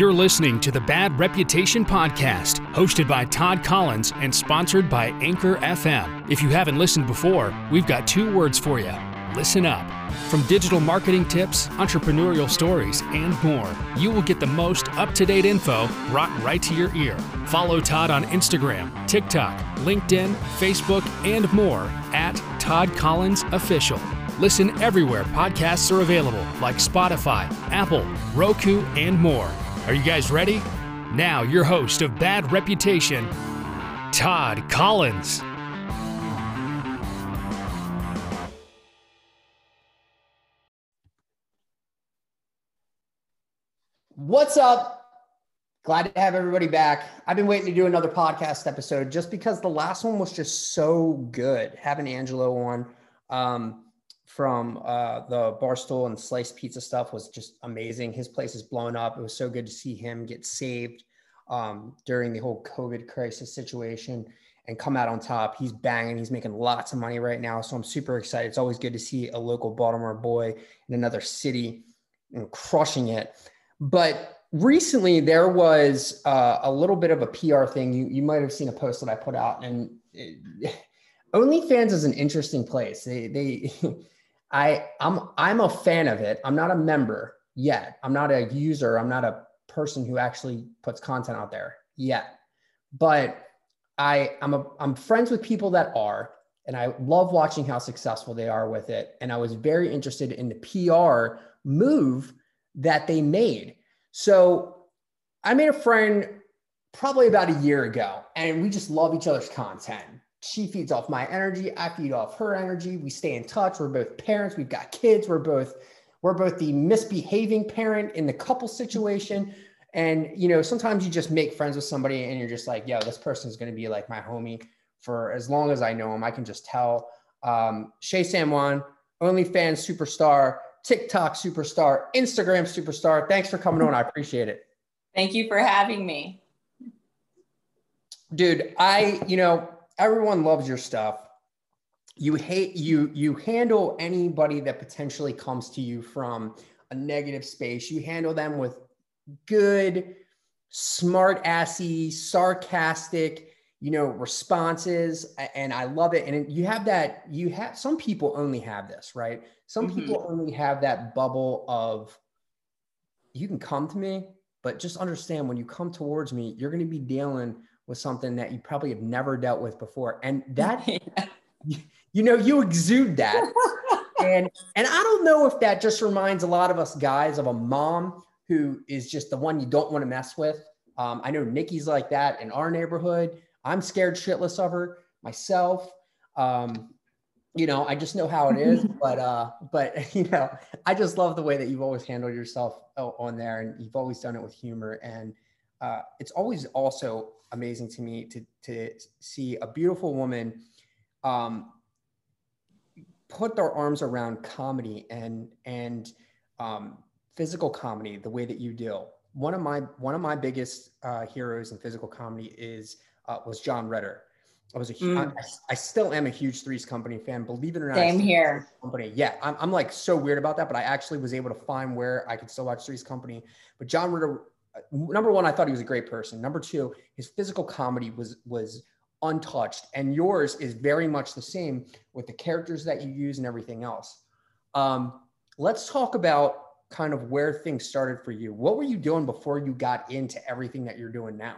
You're listening to the Bad Reputation Podcast, hosted by Todd Collins and sponsored by Anchor FM. If you haven't listened before, we've got two words for you listen up. From digital marketing tips, entrepreneurial stories, and more, you will get the most up to date info brought right to your ear. Follow Todd on Instagram, TikTok, LinkedIn, Facebook, and more at Todd Collins Official. Listen everywhere podcasts are available, like Spotify, Apple, Roku, and more. Are you guys ready? Now, your host of Bad Reputation, Todd Collins. What's up? Glad to have everybody back. I've been waiting to do another podcast episode just because the last one was just so good. Having Angelo on um, from uh, the Barstool and Sliced Pizza stuff was just amazing. His place is blown up. It was so good to see him get saved um, during the whole COVID crisis situation and come out on top. He's banging. He's making lots of money right now. So I'm super excited. It's always good to see a local Baltimore boy in another city and crushing it. But recently there was uh, a little bit of a PR thing. You, you might have seen a post that I put out, and it, OnlyFans is an interesting place. They, they, I, I'm, I'm a fan of it. I'm not a member yet. I'm not a user. I'm not a person who actually puts content out there yet. But I, I'm a, I'm friends with people that are, and I love watching how successful they are with it. And I was very interested in the PR move that they made. So I made a friend probably about a year ago, and we just love each other's content. She feeds off my energy, I feed off her energy. We stay in touch. We're both parents, we've got kids, we're both we're both the misbehaving parent in the couple situation. And you know, sometimes you just make friends with somebody and you're just like, yo, this person is going to be like my homie for as long as I know him. I can just tell. Um, Shaye San Juan, OnlyFans superstar, TikTok superstar, Instagram superstar. Thanks for coming on. I appreciate it. Thank you for having me. Dude, I, you know, everyone loves your stuff. You hate you you handle anybody that potentially comes to you from a negative space. You handle them with good, smart assy, sarcastic, you know responses and i love it and you have that you have some people only have this right some mm-hmm. people only have that bubble of you can come to me but just understand when you come towards me you're going to be dealing with something that you probably have never dealt with before. And that you know you exude that. And and i don't know if that just reminds a lot of us guys of a mom who is just the one you don't want to mess with. Um, i know nikki's like that in our neighborhood. I'm scared shitless of her myself. Um, you know, I just know how it is, but uh, but you know, I just love the way that you've always handled yourself on there, and you've always done it with humor, and uh, it's always also amazing to me to to see a beautiful woman um, put their arms around comedy and and um, physical comedy the way that you do. One of my one of my biggest uh, heroes in physical comedy is uh, was John Ritter. I was a mm. I, I still am a huge Three's Company fan. Believe it or not, same here. Company, yeah, I'm, I'm like so weird about that, but I actually was able to find where I could still watch Three's Company. But John Ritter, number one, I thought he was a great person. Number two, his physical comedy was was untouched, and yours is very much the same with the characters that you use and everything else. Um, let's talk about kind of where things started for you. What were you doing before you got into everything that you're doing now?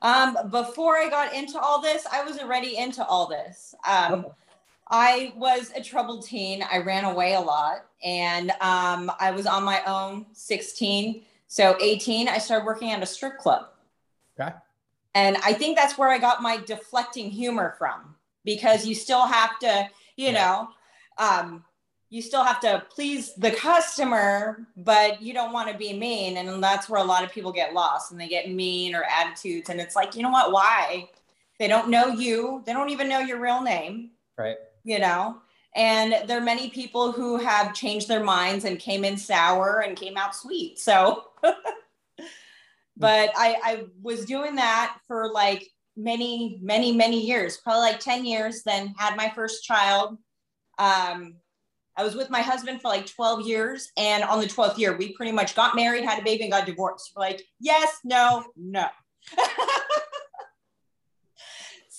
Um, before I got into all this, I was already into all this. Um, I was a troubled teen. I ran away a lot and um, I was on my own 16. So 18, I started working at a strip club. Okay. And I think that's where I got my deflecting humor from because you still have to, you yeah. know, um, you still have to please the customer, but you don't want to be mean. And that's where a lot of people get lost and they get mean or attitudes. And it's like, you know what? Why? They don't know you. They don't even know your real name. Right. You know? And there are many people who have changed their minds and came in sour and came out sweet. So, but I, I was doing that for like many, many, many years, probably like 10 years, then had my first child. Um, I was with my husband for like 12 years. And on the 12th year, we pretty much got married, had a baby, and got divorced. We're like, yes, no, no.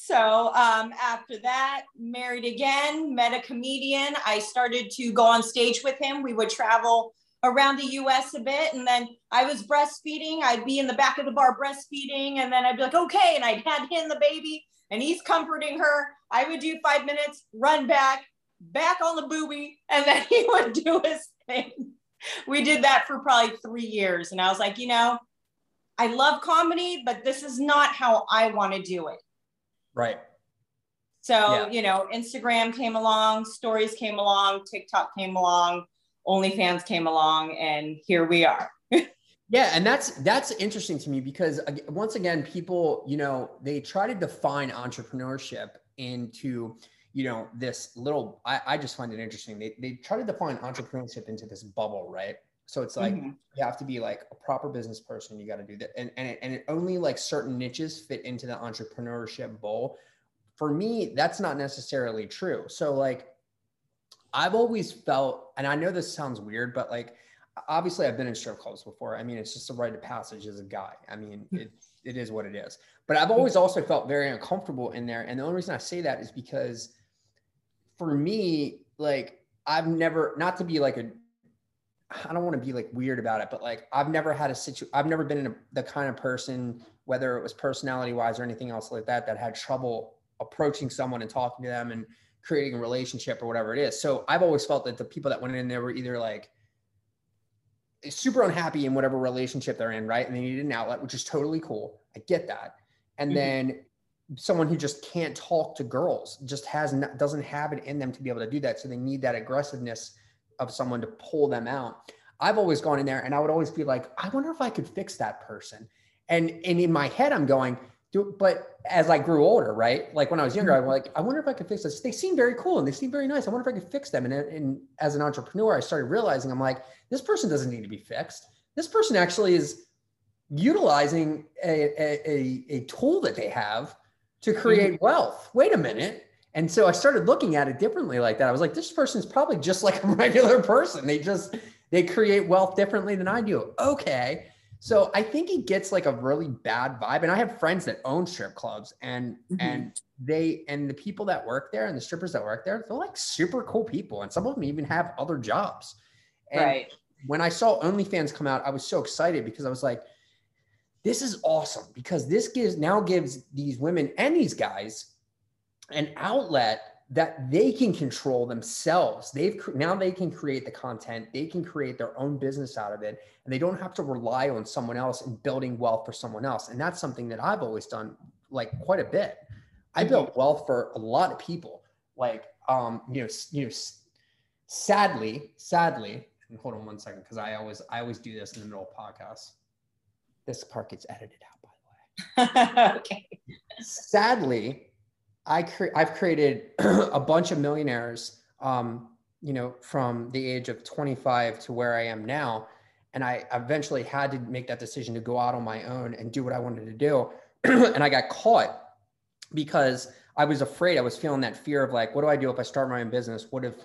so um, after that, married again, met a comedian. I started to go on stage with him. We would travel around the US a bit. And then I was breastfeeding. I'd be in the back of the bar breastfeeding. And then I'd be like, okay. And I'd hand him the baby and he's comforting her. I would do five minutes, run back, back on the booby, and then he would do his thing. We did that for probably three years. And I was like, you know, I love comedy, but this is not how I want to do it. Right. So, yeah. you know, Instagram came along, stories came along, TikTok came along, OnlyFans came along, and here we are. yeah, and that's that's interesting to me because once again, people, you know, they try to define entrepreneurship into you know this little I, I just find it interesting they, they try to define entrepreneurship into this bubble right so it's like mm-hmm. you have to be like a proper business person you got to do that and and it, and it only like certain niches fit into the entrepreneurship bowl. For me that's not necessarily true. So like i've always felt and i know this sounds weird but like obviously i've been in strip clubs before. I mean it's just a rite of passage as a guy. I mean hmm. it, it is what it is. But i've always also felt very uncomfortable in there and the only reason i say that is because for me, like I've never not to be like a I don't want to be like weird about it, but like I've never had a situation. I've never been in a, the kind of person, whether it was personality wise or anything else like that, that had trouble approaching someone and talking to them and creating a relationship or whatever it is. So I've always felt that the people that went in there were either like super unhappy in whatever relationship they're in, right? And they needed an outlet, which is totally cool. I get that. And mm-hmm. then someone who just can't talk to girls just has not, doesn't have it in them to be able to do that so they need that aggressiveness of someone to pull them out i've always gone in there and i would always be like i wonder if i could fix that person. And and in my head i'm going but as i grew older right? Like when i was younger i'm like i wonder if i could fix this. They seem very cool and they seem very nice. I wonder if i could fix them. And, and as an entrepreneur i started realizing i'm like this person doesn't need to be fixed. This person actually is utilizing a, a, a, tool that they have to mm-hmm. create wealth. Wait a minute. And so I started looking at it differently like that. I was like, this person's probably just like a regular person. They just they create wealth differently than I do. Okay. So I think it gets like a really bad vibe. And I have friends that own strip clubs and mm-hmm. and they and the people that work there and the strippers that work there, they're like super cool people. And some of them even have other jobs. And right. when I saw OnlyFans come out, I was so excited because I was like, this is awesome because this gives now gives these women and these guys an outlet that they can control themselves. They've now they can create the content, they can create their own business out of it, and they don't have to rely on someone else and building wealth for someone else. And that's something that I've always done like quite a bit. I mm-hmm. built wealth for a lot of people. Like um, you know, you know, sadly, sadly, and hold on one second because I always I always do this in the middle of podcasts. This part gets edited out, by the way. okay. Sadly, I cre- I've created a bunch of millionaires, um, you know, from the age of 25 to where I am now. And I eventually had to make that decision to go out on my own and do what I wanted to do. and I got caught because I was afraid. I was feeling that fear of like, what do I do if I start my own business? What if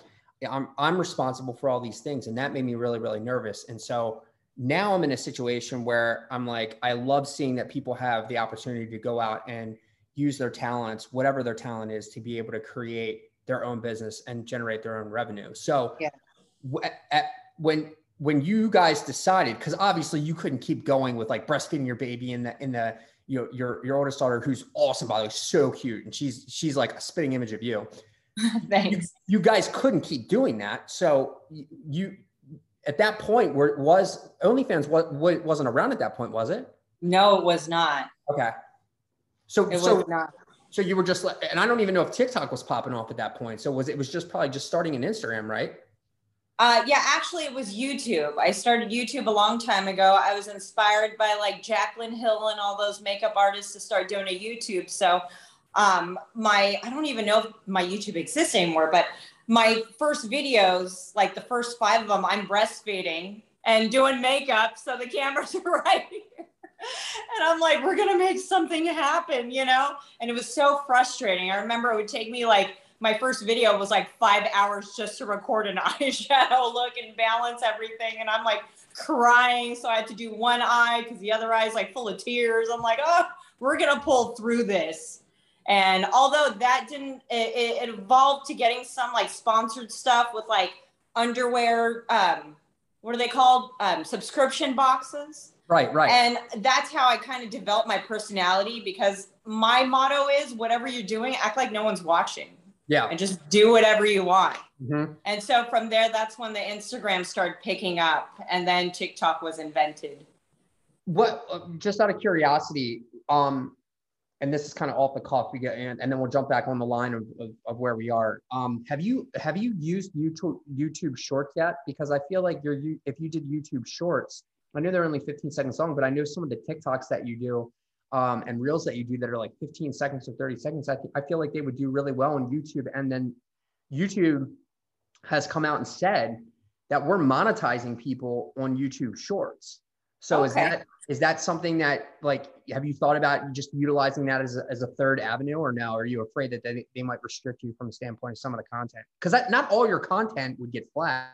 I'm, I'm responsible for all these things? And that made me really, really nervous. And so now I'm in a situation where I'm like, I love seeing that people have the opportunity to go out and use their talents, whatever their talent is, to be able to create their own business and generate their own revenue. So yeah. w- at, when when you guys decided, because obviously you couldn't keep going with like breastfeeding your baby in the in the you know your your oldest daughter who's awesome by the way, so cute, and she's she's like a spitting image of you. Thanks. You, you guys couldn't keep doing that, so you at that point where it was OnlyFans what, what wasn't around at that point, was it? No, it was not. Okay. So it so, was not. So you were just like, and I don't even know if TikTok was popping off at that point. So was it was just probably just starting an Instagram, right? Uh, yeah, actually, it was YouTube. I started YouTube a long time ago. I was inspired by like Jaclyn Hill and all those makeup artists to start doing a YouTube. So, um, my I don't even know if my YouTube exists anymore, but my first videos, like the first five of them, I'm breastfeeding and doing makeup. So the cameras are right here. And I'm like, we're going to make something happen, you know? And it was so frustrating. I remember it would take me like my first video was like five hours just to record an eyeshadow look and balance everything. And I'm like crying. So I had to do one eye because the other eye is like full of tears. I'm like, oh, we're going to pull through this. And although that didn't, it, it, evolved to getting some like sponsored stuff with like underwear, um, what are they called? Um, subscription boxes. Right, right. And that's how I kind of developed my personality because my motto is whatever you're doing, act like no one's watching. Yeah. And just do whatever you want. Mm-hmm. And so from there, that's when the Instagram started picking up, and then TikTok was invented. What? Uh, just out of curiosity, um, and this is kind of off the cuff, we get and, and then we'll jump back on the line of, of, of, where we are. Um, have you have you used YouTube YouTube Shorts yet? Because I feel like you're if you did YouTube Shorts, I know they're only 15 seconds long, but I know some of the TikToks that you do um, and reels that you do that are like 15 seconds or 30 seconds, I, th- I feel like they would do really well on YouTube. And then YouTube has come out and said that we're monetizing people on YouTube Shorts. So okay. is that is that something that like have you thought about just utilizing that as a, as a third avenue or no? Are you afraid that they, they might restrict you from the standpoint of some of the content? Because not all your content would get flagged.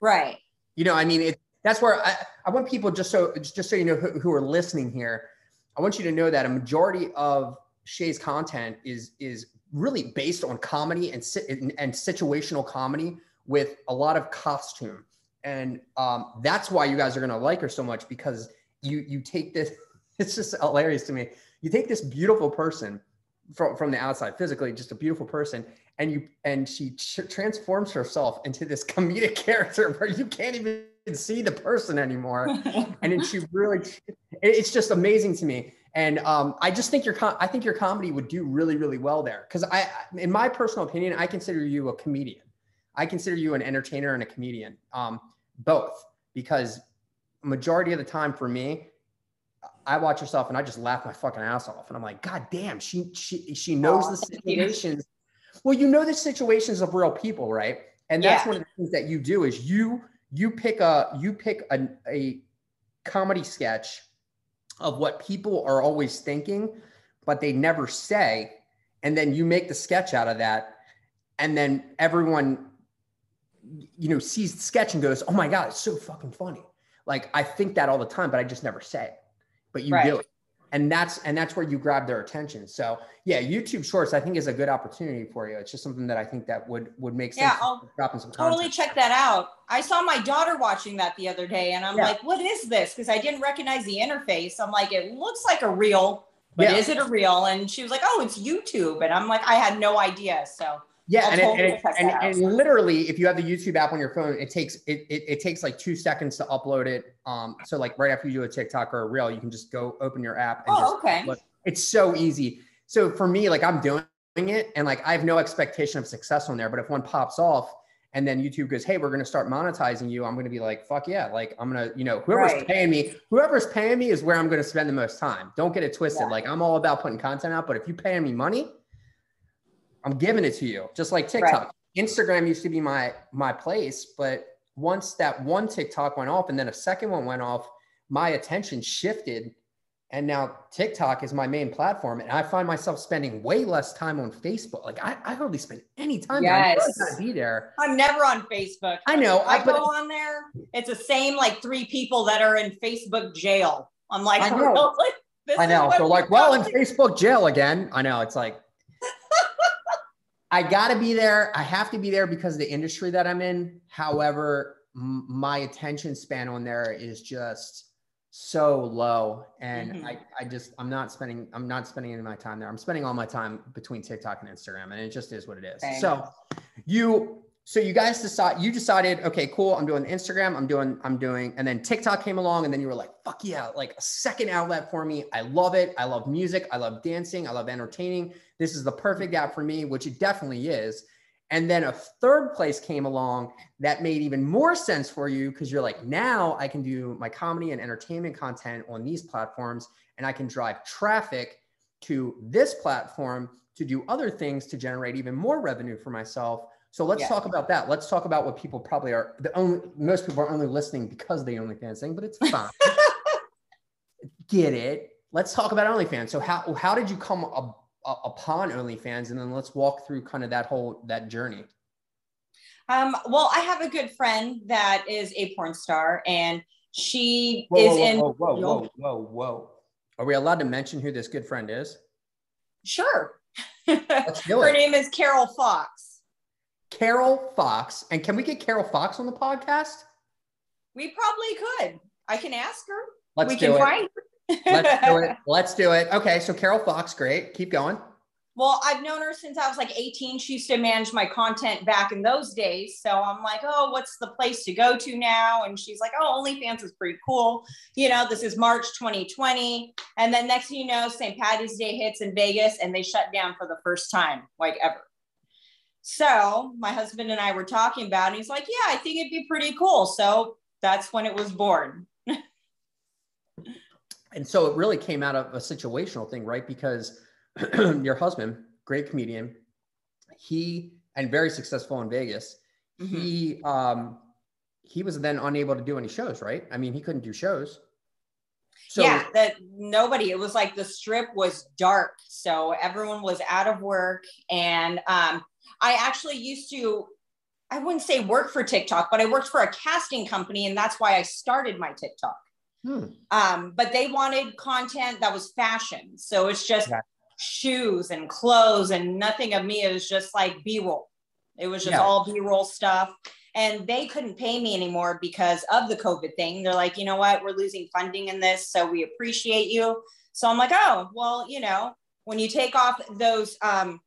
Right. You know, I mean, it, that's where I, I want people just so just so you know who, who are listening here I want you to know that a majority of Shaye's content is is really based on comedy and and, situational comedy with a lot of costume, and um, that's why you guys are gonna like her so much because you you take this. It's just hilarious to me. You take this beautiful person from from the outside, physically, just a beautiful person, and you and she transforms herself into this comedic character where you can't even see the person anymore. and then she really, it's just amazing to me. And um, I just think your, I think your comedy would do really, really well there. Cause I, in my personal opinion, I consider you a comedian. I consider you an entertainer and a comedian, um, both because majority of the time for me, I watch yourself and I just laugh my fucking ass off. And I'm like, God damn, she, she, she knows oh, the situations. Well, you know the situations of real people, right? And that's yeah. one of the things that you do is you you pick a you pick a, a comedy sketch of what people are always thinking but they never say and then you make the sketch out of that and then everyone you know sees the sketch and goes oh my god it's so fucking funny. Like i think that all the time but i just never say it. But you right. do it and that's and that's where you grab their attention. So yeah youtube shorts i think is a good opportunity for you. It's just something that i think that would would make sense yeah i'll dropping some totally check that out. I saw my daughter watching that the other day and i'm yeah. like what is this? Because i didn't recognize the interface. I'm like it looks like a reel but yeah. is it a reel? And she was like oh it's youtube. And i'm like i had no idea. So yeah, and, totally it, and, and, and, literally, if you have the YouTube app on your phone, it takes it, it, it takes like two seconds to upload it. Um, so like right after you do a TikTok or a reel, you can just go open your app. And oh, okay. Upload. It's so easy. So for me, like I'm doing it, and like I have no expectation of success on there. But if one pops off, and then YouTube goes, "Hey, we're going to start monetizing you," I'm going to be like, "Fuck yeah!" Like I'm gonna, you know, whoever's right. paying me, whoever's paying me is where I'm going to spend the most time. Don't get it twisted. Yeah. Like I'm all about putting content out, but if you paying me money, I'm giving it to you, just like TikTok. Right. Instagram used to be my my place, but once that one TikTok went off and then a second one went off, my attention shifted. And now TikTok is my main platform. And I find myself spending way less time on Facebook. Like I, I hardly spend any time yes. there. be there. I'm never on Facebook. I know. I, I go on there. It's the same like three people that are in Facebook jail. I'm like, I know. I know. So like, well, in Facebook jail again. I know. It's like, I got to be there. I have to be there because of the industry that I'm in. However, m- my attention span on there is just so low and mm-hmm. I, I just i'm not spending i'm not spending any of my time there i'm spending all my time between tiktok and instagram and it just is what it is so you so you guys decide you decided okay cool i'm doing instagram i'm doing i'm doing and then tiktok came along and then you were like fuck yeah like a second outlet for me. I love it. I love music. I love dancing. I love entertaining. This is the perfect app for me which it definitely is. And then a third place came along that made even more sense for you because you're like now i can do my comedy and entertainment content on these platforms and i can drive traffic to this platform to do other things to generate even more revenue for myself so let's yeah. talk about that. Let's talk about what people probably are. The only most people are only listening because they OnlyFans thing, but it's fine. Get it? Let's talk about OnlyFans. So how how did you come uh, upon OnlyFans, and then let's walk through kind of that whole that journey. Um, well, I have a good friend that is a porn star, and she Whoa, is whoa, in. whoa, whoa, whoa, whoa, whoa. Are we allowed to mention who this good friend is? Sure. Let's do Her it. name is Carol Fox. Carol Fox. And can we get Carol Fox on the podcast? We probably could. I can ask her. Let's we do can it. find her. Let's do it. Let's do it. Okay, so Carol Fox, great. Keep going. Well, I've known her since I was like 18. She used to manage my content back in those days. So I'm like, oh, what's the place to go to now? And she's like, oh, OnlyFans is pretty cool. You know, this is March 2020. And then next thing you know, St. Patty's Day hits in Vegas and they shut down for the first time, like ever. So my husband and I were talking about it. And he's like, yeah, I think it'd be pretty cool. So that's when it was born. And so it really came out of a situational thing, right? Because your husband, great comedian, he and very successful in Vegas. Mm-hmm. He um he was then unable to do any shows, right? I mean, he couldn't do shows. So yeah, that nobody. It was like the strip was dark, so everyone was out of work. And um, I actually used to, I wouldn't say work for TikTok, but I worked for a casting company, and that's why I started my TikTok. hmm, Um, but they wanted content that was fashion, so it's just Yeah. shoes and clothes, and nothing of me. It was just like B roll. It was just Yeah. all B roll stuff. And they couldn't pay me anymore because of the COVID thing. They're like, you know what? We're losing funding in this. So we appreciate you. So I'm like, oh, well, you know, when you take off those um,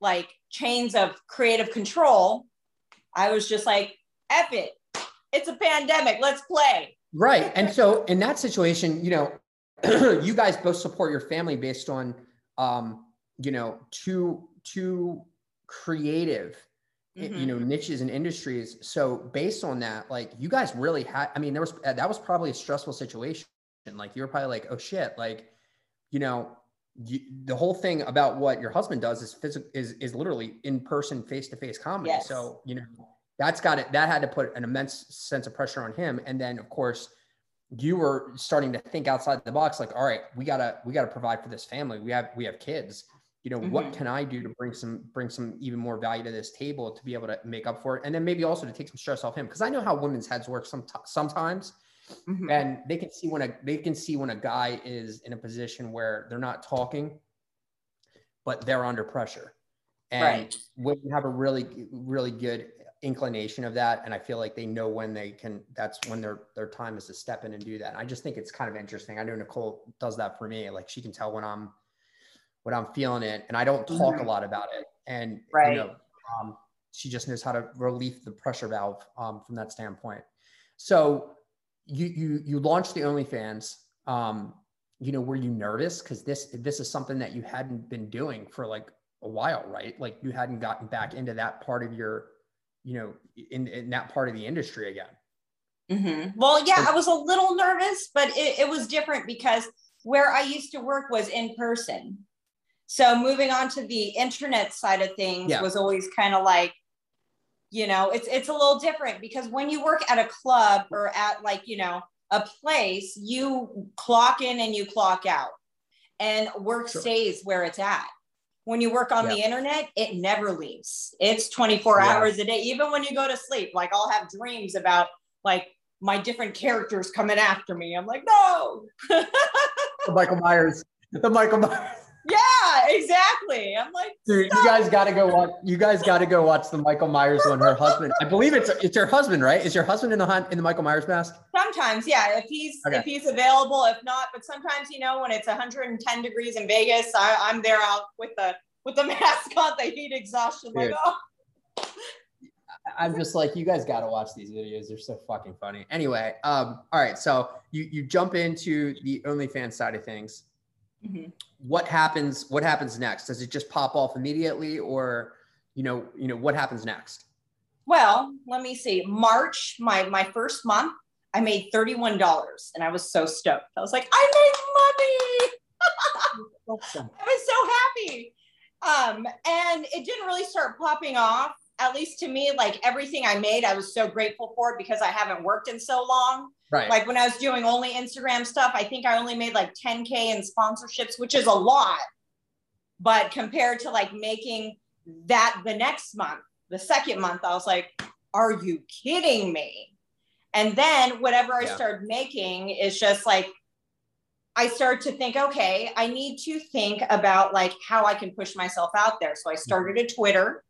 like chains of creative control, I was just like, F it. It's a pandemic. Let's play. right. And so in that situation, you know, you guys both support your family based on um, you know, two two creative i- you know niches and industries so based on that like you guys really had i mean there was that was probably a stressful situation like you were probably like oh shit like you know you, the whole thing about what your husband does is physical is is literally in person face to face comedy Yes. so you know that's got it that had to put an immense sense of pressure on him. And then of course you were starting to think outside the box like all right we gotta we gotta provide for this family. We have we have kids. You know what Mhm. can i do to bring some bring some even more value to this table to be able to make up for it? And then maybe also to take some stress off him. Because i know how women's heads work some, sometimes Mhm. and they can see when a they can see when a guy is in a position where they're not talking but they're under pressure and Right. women have a really really good inclination of that and i feel like they know when they can that's when their their time is to step in and do that and i just think it's kind of interesting i know nicole does that for me like she can tell when i'm when i'm feeling it and i don't talk a Mhm. lot about it and Right. you know um, she just knows how to relieve the pressure valve um, from that standpoint so you you you launched the OnlyFans. Um, you know, were you nervous because this this is something that you hadn't been doing for like a while, right? Like you hadn't gotten back into that part of your, you know, in in that part of the industry again. Mm-hmm. Well, yeah, I was a little nervous, but it, it was different because where I used to work was in person. So moving on to the internet side of things Yeah. was always kind of like, you know, it's it's a little different because when you work at a club or at like, you know, a place, you clock in and you clock out. And work Sure. stays where it's at. When you work on Yeah. the internet, it never leaves. It's 24 Yeah. hours a day, even when you go to sleep. Like I'll have dreams about like my different characters coming after me. I'm like, no. The Michael Myers, the Michael Myers. Yeah, exactly. I'm like, Dude, you guys got to go watch. You guys got to go watch the Michael Myers one. Her husband, I believe it's it's her husband, right? Is your husband in the hunt in the Michael Myers mask? sometimes, yeah, if he's Okay. if he's available, if not, but sometimes you know when it's 110 degrees in Vegas, I, I'm there out with the with the mask on, the heat exhaustion. Like, oh, I'm just like, you guys got to watch these videos. They're so fucking funny. Anyway, um, all right. So you you jump into the OnlyFans side of things. Mhm. What happens? What happens next? Does it just pop off immediately, or you know, you know, what happens next? Well, let me see. March, my my first month, I made thirty-one dollars, and I was so stoked. I was like, I made money. I was so happy. Um, and it didn't really start popping off, at least to me. Like everything I made, I was so grateful for it because I haven't worked in so long. Right. Like when I was doing only Instagram stuff, I think I only made like 10K in sponsorships, which is a lot. But compared to like making that the next month, the second month, I was like, are you kidding me? And then whatever I Yeah. started making is just like, I started to think, okay, I need to think about like how I can push myself out there. So I started a Twitter,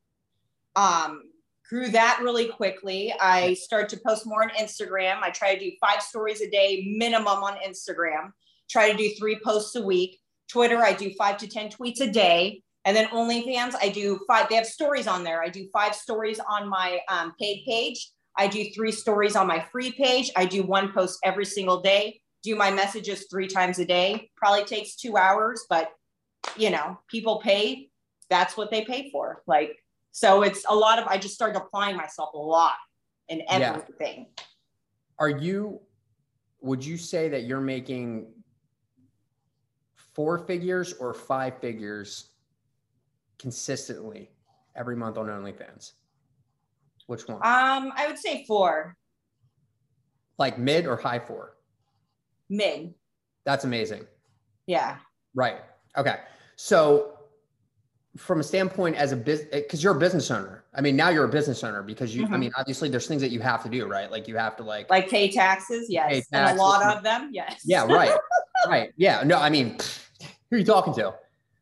um, grew that really quickly. I started to post more on Instagram. I try to do five stories a day minimum on Instagram, try to do three posts a week. Twitter, I do five to 10 tweets a day. And then OnlyFans, I do five, they have stories on there. I do five stories on my um, paid page. I do three stories on my free page. I do one post every single day, do my messages three times a day. Probably takes two hours, but you know, people pay. That's what they pay for. Like, so it's a lot of, I just started applying myself a lot in everything. Yeah. Are you, would you say that you're making four figures or five figures consistently every month on OnlyFans? Which one? Um, I would say four like mid or high four? mid. That's amazing. Yeah. Right. Okay. So, from a standpoint as a business, because you're a business owner. I mean, now you're a business owner because you. I Mhm. mean, obviously, there's things that you have to do, right? Like you have to like. Like pay taxes. Yes. Pay And a lot of them. Yes. yeah. Right. right. Yeah. No. I mean, who are you talking to?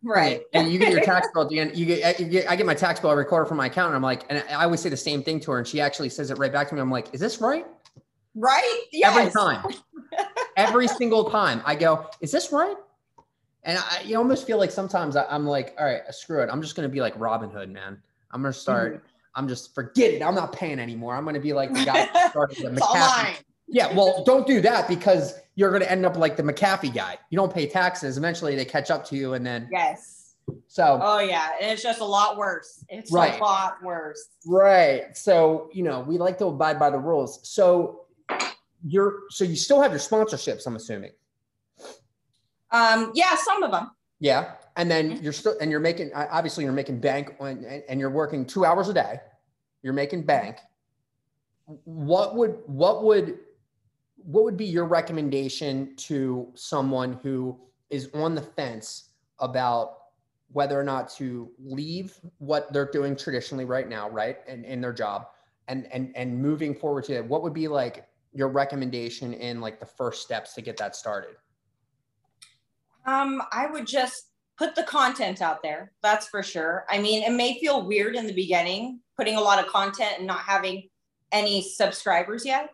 Right. And you get your tax bill at the end. You get, you get. I get my tax bill every quarter from my accountant. I'm like, and I always say the same thing to her, and she actually says it right back to me. I'm like, is this right? Right. Yes. Every time. Every single time I go, is this right? And I, you almost feel like sometimes I, I'm like, all right, screw it. I'm just gonna be like Robin Hood, man. I'm gonna start. Mm-hmm. I'm just forget it. I'm not paying anymore. I'm gonna be like the guy started the McAfee. Yeah, well, don't do that because you're gonna end up like the McAfee guy. You don't pay taxes. Eventually, they catch up to you, and then Yes. so Oh yeah. And it's just a lot worse. It's Right. a lot worse. right. So you know, we like to abide by the rules. So you're so you still have your sponsorships. I'm assuming. Um, yeah, some of them. Yeah. And then Mhm. you're still, and you're making, obviously you're making bank on, and, and you're working two hours a day. You're making bank. What would, what would, what would be your recommendation to someone who is on the fence about whether or not to leave what they're doing traditionally right now, right? And in their job and, and, and moving forward to what would be like your recommendation in like the first steps to get that started? Um, I would just put the content out there. That's for sure. I mean, it may feel weird in the beginning, putting a lot of content and not having any subscribers yet.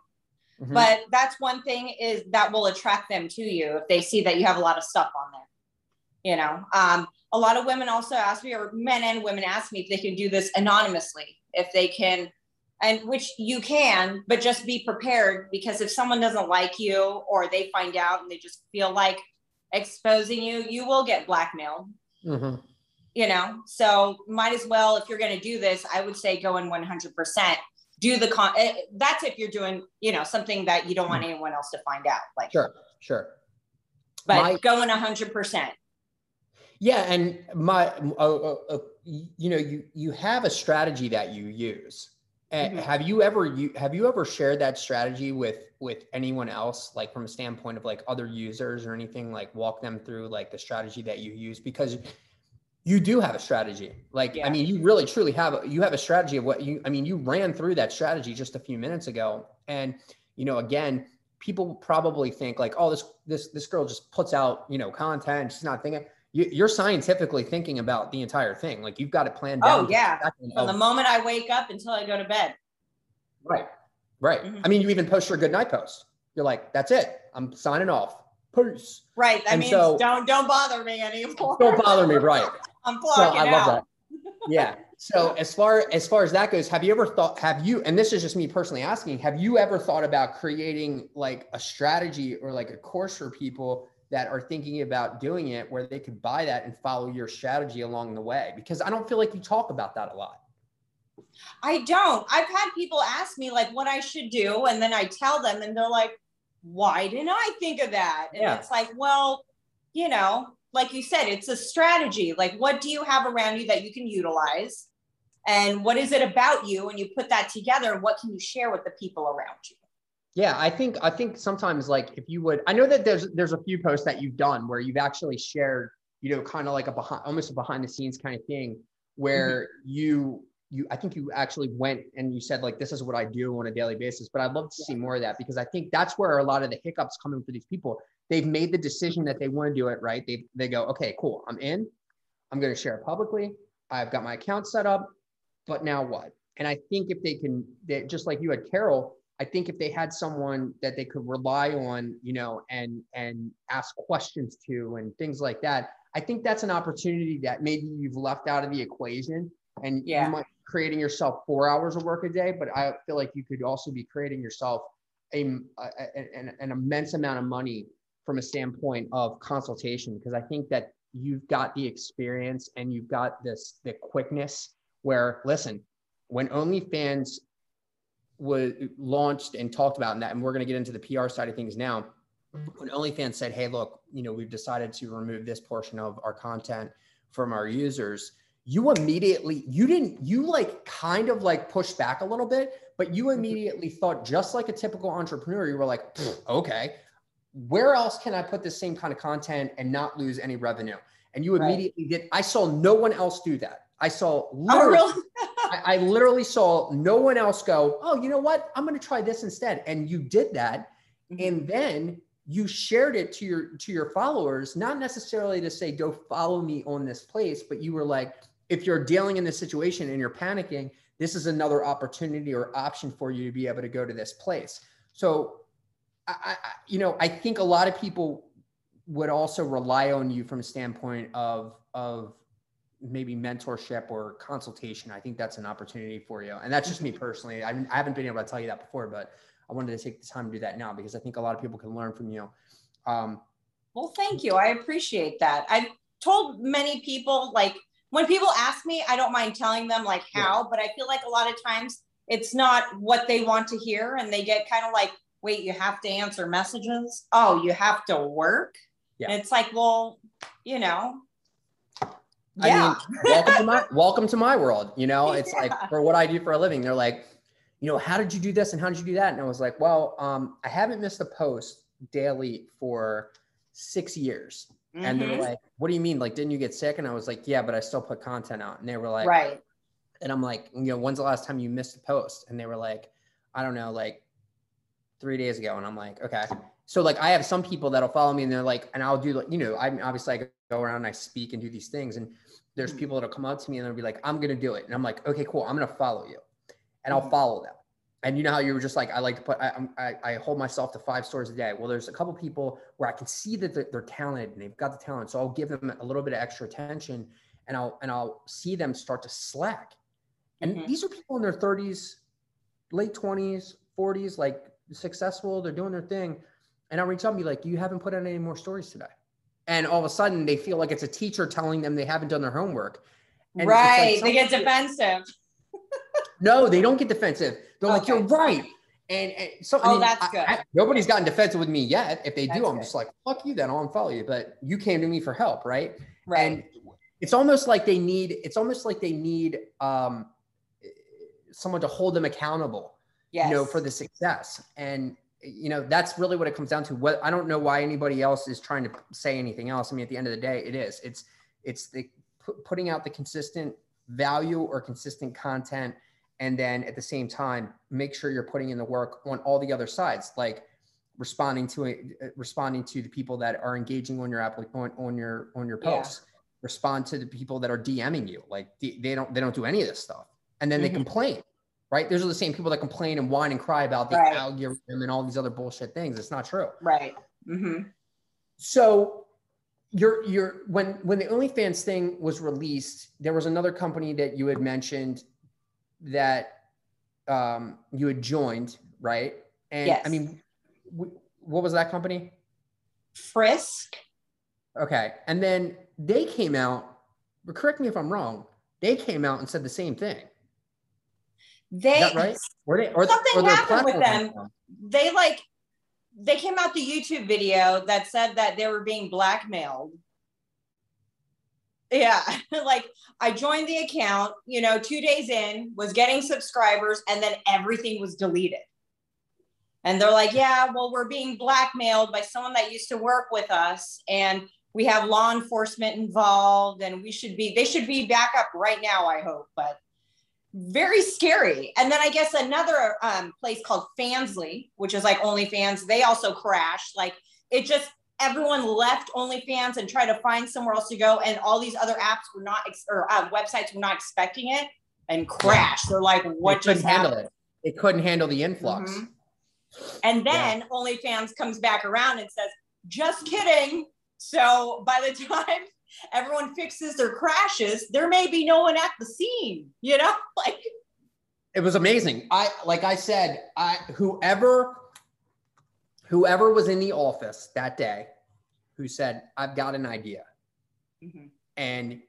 Mhm. But that's one thing is that will attract them to you if they see that you have a lot of stuff on there. You know, um, a lot of women also ask me, or men and women ask me if they can do this anonymously, if they can, and which you can, but just be prepared because if someone doesn't like you or they find out and they just feel like exposing you, you will get blackmailed Mhm. you know so might as well if you're going to do this i would say go in 100% do the con eh, that's if you're doing you know something that you don't want anyone else to find out like Sure, sure. but My- go in 100% Yeah, and my, uh, uh, you know, you you have a strategy that you use. Uh, Mhm. Have you ever you have you ever shared that strategy with with anyone else, like from a standpoint of like other users or anything? Like walk them through like the strategy that you use because you do have a strategy. Like Yeah. I mean, you really truly have a, you have a strategy of what you. I mean, you ran through that strategy just a few minutes ago, and you know, again, people probably think like, oh, this this this girl just puts out you know content. She's not thinking. You, you're scientifically thinking about the entire thing. Like you've got it planned Oh, down. the yeah. from the moment i wake up until i go to bed Right. Right. Mhm. I mean, you even post your good night post. You're like, that's it. I'm signing off. Peace. right that And means so- don't don't bother me anymore Don't bother me. Right. i'm So clocking I love out that. Yeah. So as far as far as that goes, have you ever thought, have you, and this is just me personally asking, have you ever thought about creating like a strategy or like a course for people that are thinking about doing it where they could buy that and follow your strategy along the way? Because I don't feel like you talk about that a lot. I don't. I've had people ask me like what I should do, and then I tell them, and they're like, "Why didn't I think of that?" And Yeah. it's like, well, you know, like you said, it's a strategy. Like, what do you have around you that you can utilize, and what is it about you? And you put that together, and what can you share with the people around you? Yeah, I think I think sometimes like if you would, I know that there's there's a few posts that you've done where you've actually shared, you know, kind of like a behind, almost a behind the scenes kind of thing where mm-hmm. you, you, I think you actually went and you said like, this is what I do on a daily basis, but I'd love to see more of that because I think that's where a lot of the hiccups coming for these people. They've made the decision that they want to do it, right? They, they go, okay, cool. I'm in, I'm going to share it publicly. I've got my account set up, but now what? And I think if they can, they, just like you had Carol, I think if they had someone that they could rely on, you know, and and ask questions to and things like that, I think that's an opportunity that maybe you've left out of the equation. And yeah. you might be creating yourself four hours of work a day, but I feel like you could also be creating yourself a, a an, an immense amount of money from a standpoint of consultation because I think that you've got the experience and you've got this the quickness where listen when OnlyFans was launched and talked about and that, and we're going to get into the PR side of things now. When OnlyFans said, "Hey, look, you know, we've decided to remove this portion of our content from our users," you immediately, you didn't, you like kind of like pushed back a little bit, but you mm-hmm. immediately thought, just like a typical entrepreneur, you were like, "Okay, where else can I put the same kind of content and not lose any revenue?" And you immediately right. did. I saw no one else do that. I saw literally, oh, really? I, I, literally saw no one else go, oh, you know what? I'm going to try this instead. And you did that. Mm-hmm. And then you shared it to your to your followers, not necessarily to say, go follow me on this place, but you were like, if you're dealing in this situation and you're panicking, this is another opportunity or option for you to be able to go to this place. So I, I you know, I think a lot of people would also rely on you from a standpoint of of maybe mentorship or consultation, I think that's an opportunity for you. And that's just me personally. I, I haven't been able to tell you that before, but I wanted to take the time to do that now because I think a lot of people can learn from you. Um, well, thank you. I appreciate that. I've told many people, like when people ask me, I don't mind telling them like how, yeah. but I feel like a lot of times it's not what they want to hear. And they get kind of like, wait, you have to answer messages. Oh, you have to work. Yeah. And it's like, well, you know, yeah. I mean, welcome to my welcome to my world. You know, it's yeah. like for what I do for a living. They're like, you know, how did you do this and how did you do that? And I was like, well, um, I haven't missed a post daily for six years. Mm-hmm. And they're like, what do you mean? Like, didn't you get sick? And I was like, yeah, but I still put content out. And they were like, right. And I'm like, you know, when's the last time you missed a post? And they were like, I don't know, like three days ago. And I'm like, okay. So like I have some people that'll follow me and they're like, and I'll do like, you know, I'm obviously I go around and I speak and do these things. And there's mm-hmm. people that'll come up to me and they'll be like, I'm gonna do it. And I'm like, okay, cool. I'm gonna follow you. And I'll mm-hmm. follow them. And you know how you were just like, I like to put, I, I, I hold myself to five stories a day. Well, there's a couple people where I can see that they're, they're, talented and they've got the talent. So I'll give them a little bit of extra attention and I'll, and I'll see them start to slack. And mm-hmm. these are people in their 30s, late 20s, 40s, like successful, they're doing their thing. And I'll reach out and be like, you haven't put out any more stories today and all of a sudden they feel like it's a teacher telling them they haven't done their homework. And right. Like they get defensive. no, they don't get defensive. They're okay. like, you're right. And, and so oh, I mean, that's good. I, I, nobody's gotten defensive with me yet. If they that's do, I'm good. just like, fuck you, then I'll unfollow you. But you came to me for help, right? Right. And it's almost like they need, it's almost like they need um, someone to hold them accountable, yes. you know, for the success. And you know that's really what it comes down to. What i don't know why anybody else is trying to say anything else. I mean at the end of the day it is. It's it's the putting out the consistent value or consistent content and then at the same time make sure you're putting in the work on all the other sides like responding to it uh, responding to the people that are engaging on your app on, on your on your posts. Yeah. respond to the people that are dming you. Like they don't they don't do any of this stuff. And then mm-hmm. they complain right? Those are the same people that complain and whine and cry about the right. algorithm and all these other bullshit things. It's not true. Right. Mm-hmm. So you're you're when when the OnlyFans thing was released, there was another company that you had mentioned that um, you had joined, right? And yes. I mean, w- what was that company? Frisk. Okay, and then they came out. Correct me if I'm wrong. They came out and said the same thing. They right? Or they, or, something or happened with them. They like they came out the YouTube video that said that they were being blackmailed. Yeah, like I joined the account, you know, two days in, was getting subscribers, and then everything was deleted. And they're like, yeah, well, we're being blackmailed by someone that used to work with us. And we have law enforcement involved and we should be they should be back up right now i hope but very scary and then i guess another um, place called fansly which is like onlyfans they also crashed like it just everyone left onlyfans and tried to find somewhere else to go and all these other apps were not ex- or uh, websites were not expecting it and crashed they're like what they just couldn't handle happened? it. They couldn't handle the influx. Mhm. And then OnlyFans comes back around and says, just kidding. So by the time everyone fixes their crashes, there may be no one at the scene, you know? Like, It was amazing. I like I said, I whoever whoever was in the office that day who said, I've got an idea. Mm-hmm. and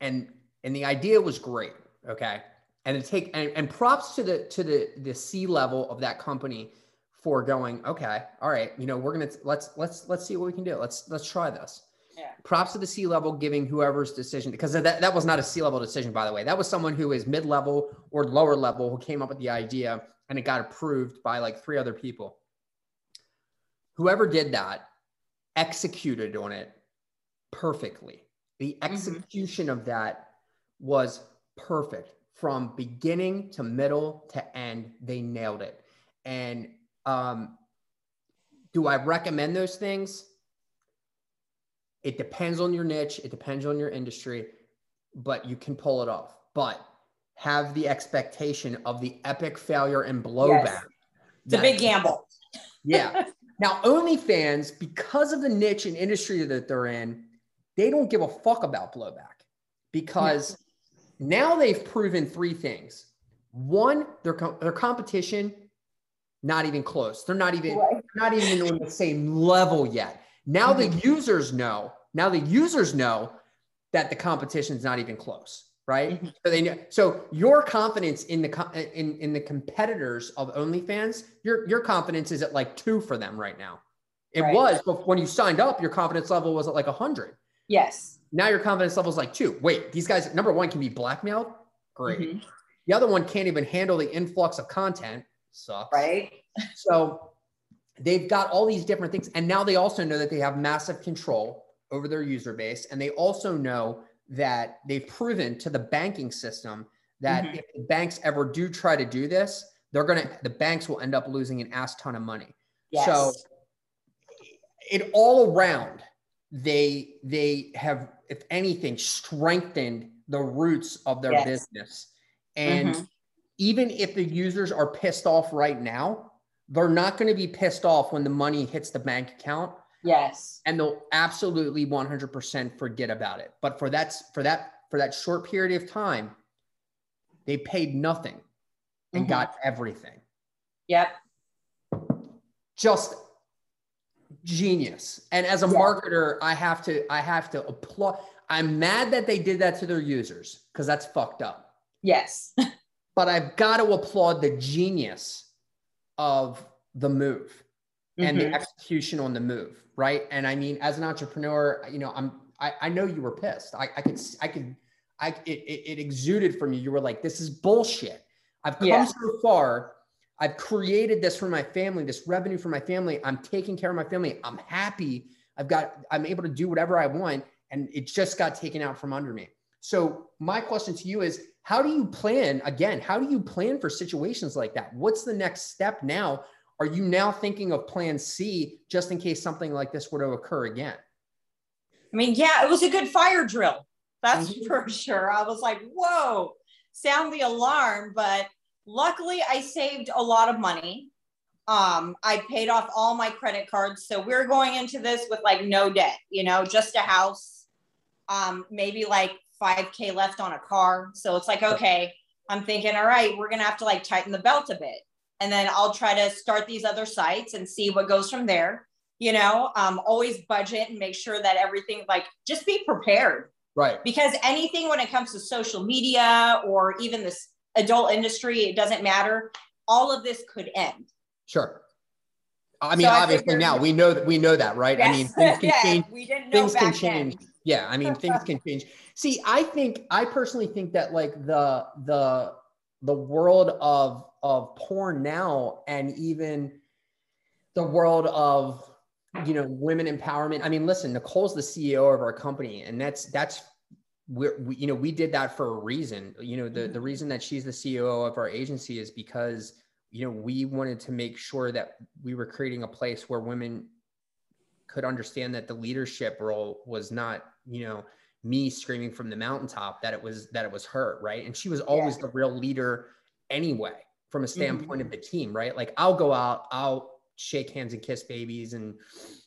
and and the idea was great okay and to take and, and props to the to the the c level of that company for going okay all right you know we're gonna let's let's let's see what we can do let's let's try this Yeah. props to the c level giving whoever's decision because that, that was not a c level decision by the way that was someone who is mid-level or lower level who came up with the idea and it got approved by like three other people whoever did that executed on it perfectly. The execution of that was perfect from beginning to middle to end. They nailed it. And um, do I recommend those things? It depends on your niche, it depends on your industry, but you can pull it off. But have the expectation of the epic failure and blowback. it's a big gamble. yeah. Now, OnlyFans, because of the niche and industry that they're in, they don't give a fuck about blowback because now they've proven three things. One, their co- their competition, not even close. They're not even Right. not even on the same level yet. Now the users know. Now the users know that the competition's not even close, right? Mhm. So they know. So your confidence in the in in the competitors of OnlyFans, your your confidence is at like two for them right now. It Right. was, but when you signed up, your confidence level was at like a hundred. Yes. Now your confidence level is like two. Wait, these guys, number one, can be blackmailed. Great. Mhm. The other one can't even handle the influx of content. Sucks. Right. So they've got all these different things. And now they also know that they have massive control over their user base. And they also know that they've proven to the banking system that Mhm. if the banks ever do try to do this, they're going to, the banks will end up losing an ass ton of money. Yes. So it all around, they they have, if anything, strengthened the roots of their Yes. business. And Mhm. even if the users are pissed off right now, they're not going to be pissed off when the money hits the bank account yes. and they'll absolutely 100% forget about it. But for that for that for that short period of time, they paid nothing and Mhm. got everything. Yep. just genius. And as a Yeah. marketer, I have to I have to applaud. I'm mad that they did that to their users because that's fucked up. Yes. But I've got to applaud the genius of the move and the Mhm. execution on the move, right? And I mean, as an entrepreneur, you know, I'm I, I know you were pissed. I, I could I could I it, it, it exuded from you. You were like, this is bullshit. I've come Yeah. so far. I've created this for my family, this revenue for my family. I'm taking care of my family. I'm happy. I've got, I'm able to do whatever I want. And it just got taken out from under me. So my question to you is, how do you plan again? How do you plan for situations like that? What's the next step now? Are you now thinking of plan C just in case something like this were to occur again? I mean, yeah, it was a good fire drill. That's Mhm. for sure. I was like, whoa, sound the alarm. But luckily, I saved a lot of money. Um, I paid off all my credit cards. So we're going into this with like no debt, you know, just a house, um, maybe like 5K left on a car. So it's like, okay, I'm thinking, all right, we're going to have to like tighten the belt a bit. And then I'll try to start these other sites and see what goes from there you know um, always budget and make sure that everything like just be prepared Right. because anything when it comes to social media or even this adult industry it doesn't matter all of this could end Sure. I mean, So obviously now we know that we know that, right? I mean, things can change. we didn't know Things can change. then. Yeah, I mean, things can change. See, I think I personally think that like the the the world of of porn now and even the world of you know, women empowerment. I mean, listen, Nicole's the CEO of our company, and that's that's we're, we, you know, we did that for a reason. You know, the the mm-hmm. reason that she's the CEO of our agency is because you know we wanted to make sure that we were creating a place where women could understand that the leadership role was not, you know, me screaming from the mountaintop that it was that it was her, right? And she was always yeah. the real leader anyway from a standpoint mm-hmm. of the team, right? Like I'll go out, I'll shake hands and kiss babies and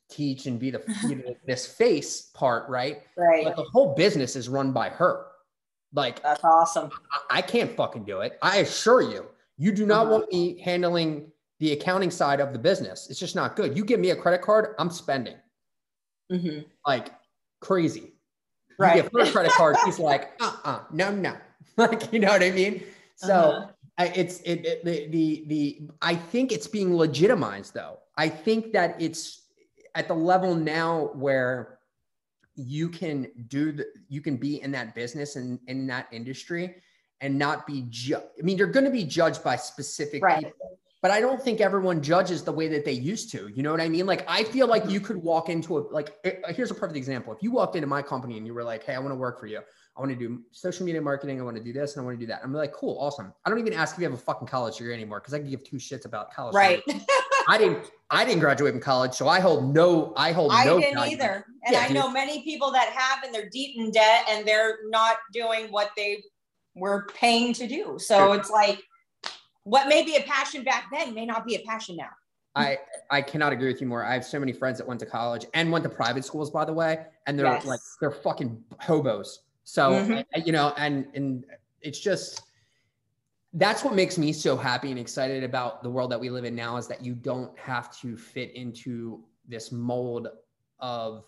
teach and be the you know, this face part, right? Right. But the whole business is run by her. Like that's awesome. I, I can't fucking do it. I assure you. You do not uh-huh. want me handling the accounting side of the business. It's just not good. You give me a credit card, I'm spending mm-hmm. like crazy. Right. You give her a credit card, she's like, uh uh no, no. like, you know what I mean? So uh-huh. I, it's it, it the, the the I think it's being legitimized though. I think that it's at the level now where you can do the you can be in that business and in that industry and not be ju- I mean, you're going to be judged by specific right. people, but I don't think everyone judges the way that they used to. You know what I mean? Like, I feel like you could walk into a like. Eh, here's a perfect example. If you walked into my company and you were like, "Hey, I want to work for you. I want to do social media marketing. I want to do this and I want to do that." I'm like, "Cool, awesome." I don't even ask if you have a fucking college degree anymore because I can give two shits about college. Right. I didn't. I didn't graduate from college, so I hold no. I hold. I no didn't either, and yeah, I know many people that have, and they're deep in debt, and they're not doing what they were paying to do. So it's like what may be a passion back then may not be a passion now. I I cannot agree with you more. I have so many friends that went to college and went to private schools, by the way, and they're yes. like they're fucking hobos. So mm-hmm. you know, and and it's just that's what makes me so happy and excited about the world that we live in now is that you don't have to fit into this mold of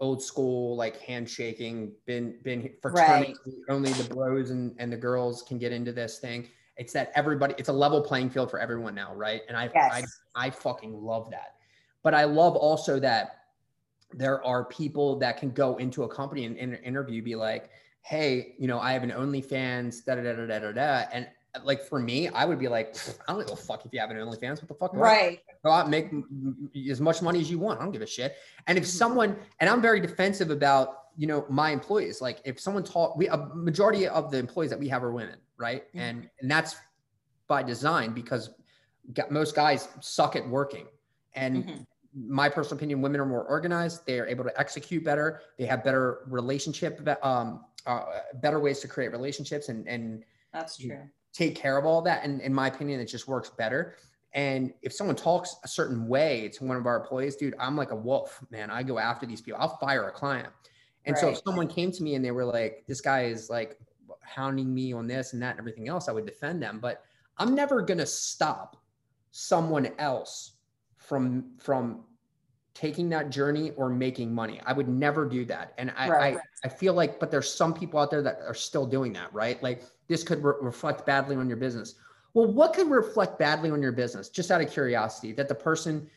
old school like handshaking been been fraternity right. only the bros and, and the girls can get into this thing it's that everybody it's a level playing field for everyone now right and I, yes. I i fucking love that but i love also that there are people that can go into a company and in an interview be like hey you know i have an onlyfans da da da da da da and like for me, I would be like, I don't give a fuck if you have an OnlyFans. What the fuck? Right. Go out, make as much money as you want. I don't give a shit. And if mm-hmm. someone, and I'm very defensive about, you know, my employees. Like if someone taught, we a majority of the employees that we have are women, right? Mm-hmm. And and that's by design because most guys suck at working. And mm-hmm. my personal opinion, women are more organized. They are able to execute better. They have better relationship, um, uh, better ways to create relationships and and that's true take care of all that. And in my opinion, it just works better. And if someone talks a certain way to one of our employees, dude, I'm like a wolf, man. I go after these people. I'll fire a client. And right. so if someone came to me and they were like, this guy is like hounding me on this and that and everything else, I would defend them. But I'm never gonna stop someone else from from taking that journey or making money. I would never do that. And I, right. I, I, feel like, but there's some people out there that are still doing that, right? Like this could re- reflect badly on your business. Well, what could reflect badly on your business? Just out of curiosity, that the person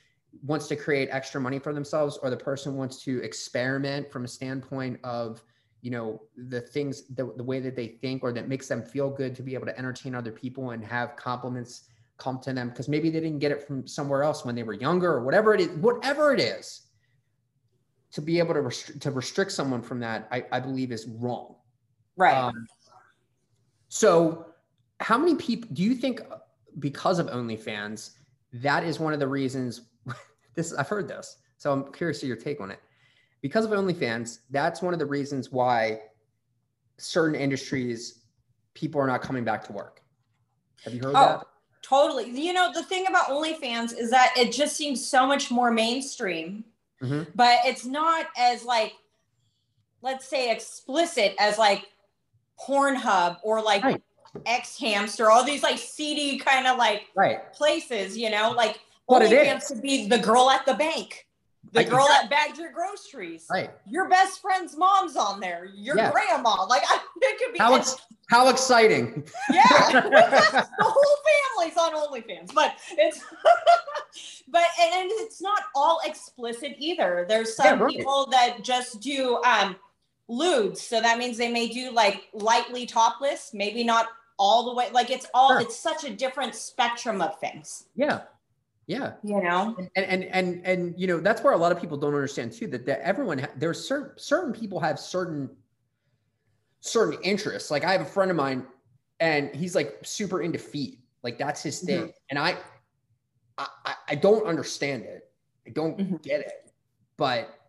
wants to create extra money for themselves or the person wants to experiment from a standpoint of, you know, the things, the, the way that they think or that makes them feel good to be able to entertain other people and have compliments come to them because maybe they didn't get it from somewhere else when they were younger or whatever it is, whatever it is. To be able to restri- to restrict someone from that, I, I believe is wrong. Right. Um, so, how many people do you think, because of OnlyFans, that is one of the reasons? This I've heard this, so I'm curious to your take on it. Because of OnlyFans, that's one of the reasons why certain industries people are not coming back to work. Have you heard oh, that? Totally. You know, the thing about OnlyFans is that it just seems so much more mainstream, mm-hmm. but it's not as like, let's say, explicit as like Pornhub or like right. xHamster, all these like seedy kind of like right. places, you know, like what OnlyFans to be the girl at the bank. The girl that bagged your groceries. Right. Your best friend's mom's on there. Your yeah. grandma. Like I, it could be. How, ex- how exciting. Yeah. the whole family's on OnlyFans, but it's but and, it's not all explicit either. There's some yeah, right. people that just do um lewds. So that means they may do like lightly topless, maybe not all the way. Like it's all, sure. it's such a different spectrum of things. Yeah. Yeah. You know? And, and, and, and, you know, that's where a lot of people don't understand too, that, that everyone, ha- there's certain, certain people have certain, certain interests. Like I have a friend of mine and he's like super into feet. Like that's his thing. Mhm. And I, I, I- don't understand it. I don't Mhm. get it. But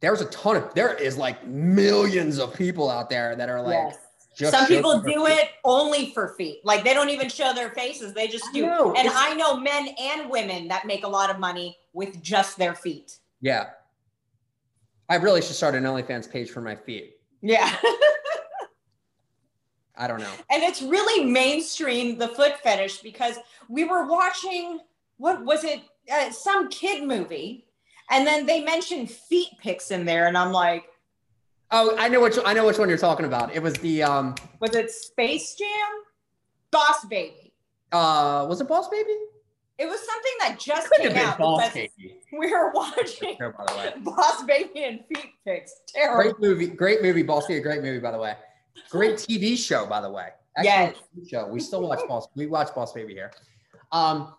there's a ton of, there is like millions of people out there that are like, Yes. Just Some people do feet. it only for feet. Like they don't even show their faces. They just I do. know, and it's- I know men and women that make a lot of money with just their feet. Yeah. I really should start an OnlyFans page for my feet. Yeah. I don't know. and it's really mainstream the foot fetish because we were watching what was it uh, some kid movie and then they mentioned feet pics in there and i'm like Oh, I know which I know which one you're talking about. It was the um was it space jam boss baby uh was it Boss Baby? it was something that just Could came out Boss because Baby. we were watching Sure, by the way. boss baby and feet pics terrible Great movie, great movie, Boss Baby, great movie, by the way. Great TV show, by the way. Yes. TV show. We still watch Boss. We watch Boss Baby here. Um,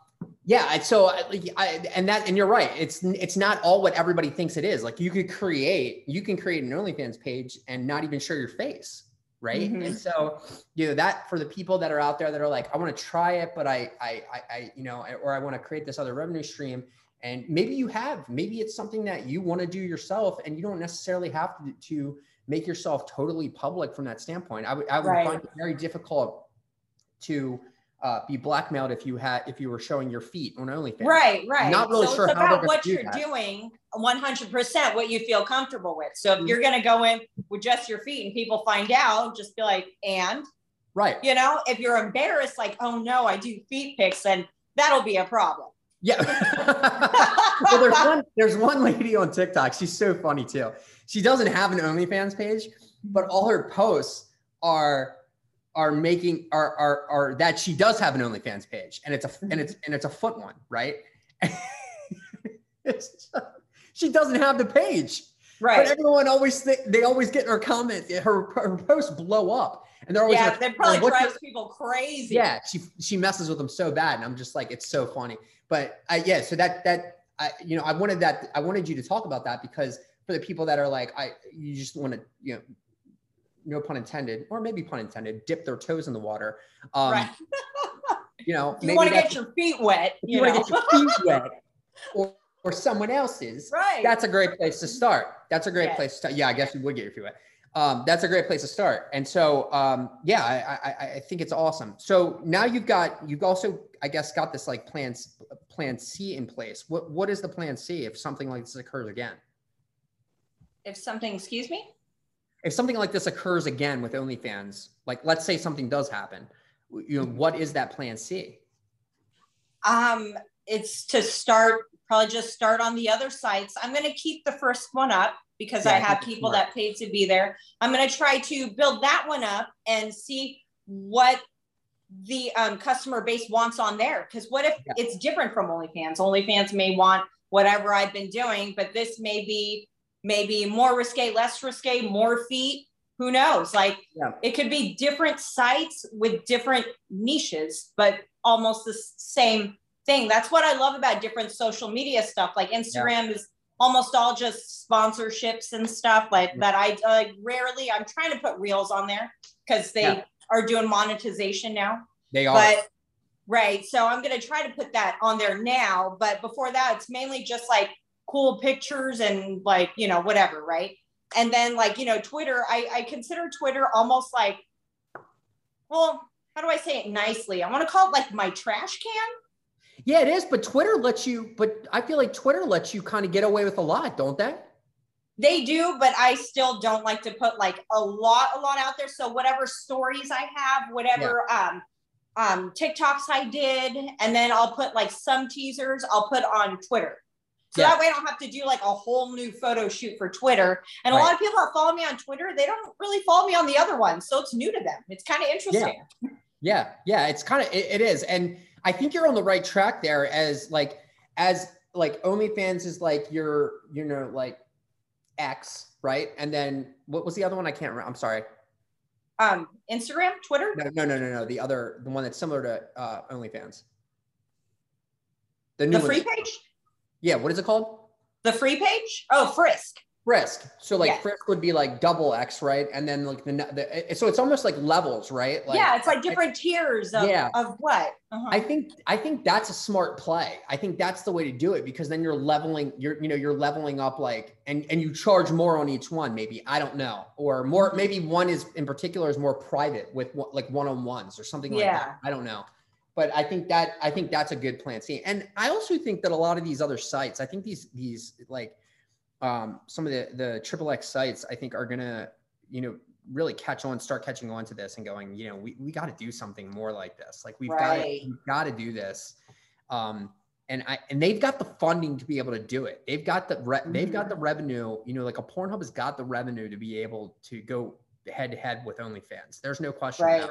yeah. and So, I, I, and that, and you're right. It's it's not all what everybody thinks it is. Like you could create, you can create an OnlyFans page and not even show your face, right? Mhm. And so, you know, that for the people that are out there that are like, I want to try it, but I, I, I, I you know, or I want to create this other revenue stream. And maybe you have, maybe it's something that you want to do yourself, and you don't necessarily have to, to make yourself totally public from that standpoint. I would, I would Right. find it very difficult to uh, be blackmailed if you had, if you were showing your feet on OnlyFans. right right Not really so sure it's how about what do you're that. doing 100% what you feel comfortable with so if Mhm. you're going to go in with just your feet and people find out just be like and Right. you know if you're embarrassed like oh no i do feet pics then that'll be a problem Yeah. well, there's one there's one lady on TikTok. She's so funny too. She doesn't have an OnlyFans page, but all her posts are are making are are are that she does have an OnlyFans page, and it's a and it's and it's a foot one, right? just, she doesn't have the page, Right. but everyone always think they always get in her comments. Her her posts blow up, and they're always yeah like, that probably "Oh, drives people crazy yeah she she messes with them so bad and i'm just like it's so funny but i yeah so that that i you know i wanted that i wanted you to talk about that because for the people that are like i you just want to you know no pun intended or maybe pun intended dip their toes in the water um right you know you want to get your feet wet you, you want to get your feet wet or or someone else's right that's a great place to start. That's a great Yes. place to start. Yeah, I guess you would get your feet wet. Um, that's a great place to start. And so, um, yeah, I, I, I think it's awesome. So now you've got, you've also, I guess, got this like plan, plan C in place. What, what is the plan C if something like this occurs again? if something excuse me If something like this occurs again with OnlyFans, like let's say something does happen, you know, what is that plan C? um it's to start probably just start on the other sites. I'm going to keep the first one up because Yeah, i have people that paid to be there. I'm going to try to build that one up and see what the um, customer base wants on there. Because what if Yeah. it's different from onlyfans? Onlyfans may want whatever i've been doing but this may be maybe more risque less risque more feet who knows like Yeah. it could be different sites with different niches but almost the same thing that's what i love about different social media stuff like instagram is almost all just sponsorships and stuff like that i like rarely i'm trying to put reels on there because they Yeah. are doing monetization now They are. but right so i'm going to try to put that on there now but before that it's mainly just like cool pictures and like you know whatever right? And then like you know twitter i i consider twitter almost like well how do i say it nicely? I want to call it like my trash can? Yeah, it is. But Twitter lets you, but I feel like Twitter lets you kind of get away with a lot, don't they? they do but i still don't like to put like a lot a lot out there. So whatever stories i have whatever um um tiktoks i did and then i'll put like some teasers i'll put on twitter so Yeah. that way i don't have to do like a whole new photo shoot for twitter and a lot of people that follow me on twitter they don't really follow me on the other ones so it's new to them it's kind of interesting Yeah, yeah, Yeah. it's kind of it, it is, and I think you're on the right track there. As like as like OnlyFans is like your you know like X right, and then what was the other one? I can't remember. I'm sorry. um instagram twitter No, no, no, no, no. The other the one that's similar to uh, OnlyFans. The new The one. free page? Yeah, what is it called? The free page? Oh, Frisk. Frisk. So like Yeah. Frisk would be like double X, right? And then like the, the so it's almost like levels, right? Like, yeah, it's like different tiers of, Yeah. of what? Uh-huh. I think I think that's a smart play. I think that's the way to do it because then you're leveling, you're you know you're leveling up like and and you charge more on each one. Maybe I don't know, or more maybe one is in particular is more private with like one on ones or something like Yeah. that. I don't know, but I think that I think that's a good plan. See, and I also think that a lot of these other sites, I think these these like um, some of the the triple X sites, I think are gonna you know really catch on, start catching on to this and going, you know, we, we got to do something more like this. Like we've got Right. got to do this. Um, and I, and they've got the funding to be able to do it. They've got the, re- they've got the revenue, you know, like a Pornhub has got the revenue to be able to go head to head with OnlyFans. There's no question Right.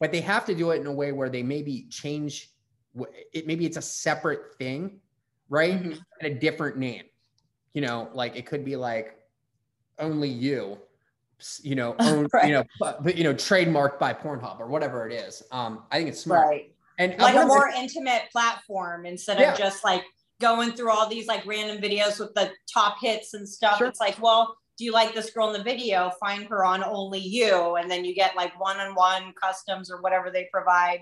But they have to do it in a way where they maybe change it. Maybe it's a separate thing, right? Mhm. And a different name, you know, like it could be like only you, you know, own, Right. you know, but, but, you know, trademarked by Pornhub or whatever it is. Um, I think it's smart. Right. And Like a more intimate platform instead Yeah. of just like going through all these like random videos with the top hits and stuff. Sure. It's like, well, do you like this girl in the video? Find her on only you. And then you get like one on one customs or whatever they provide.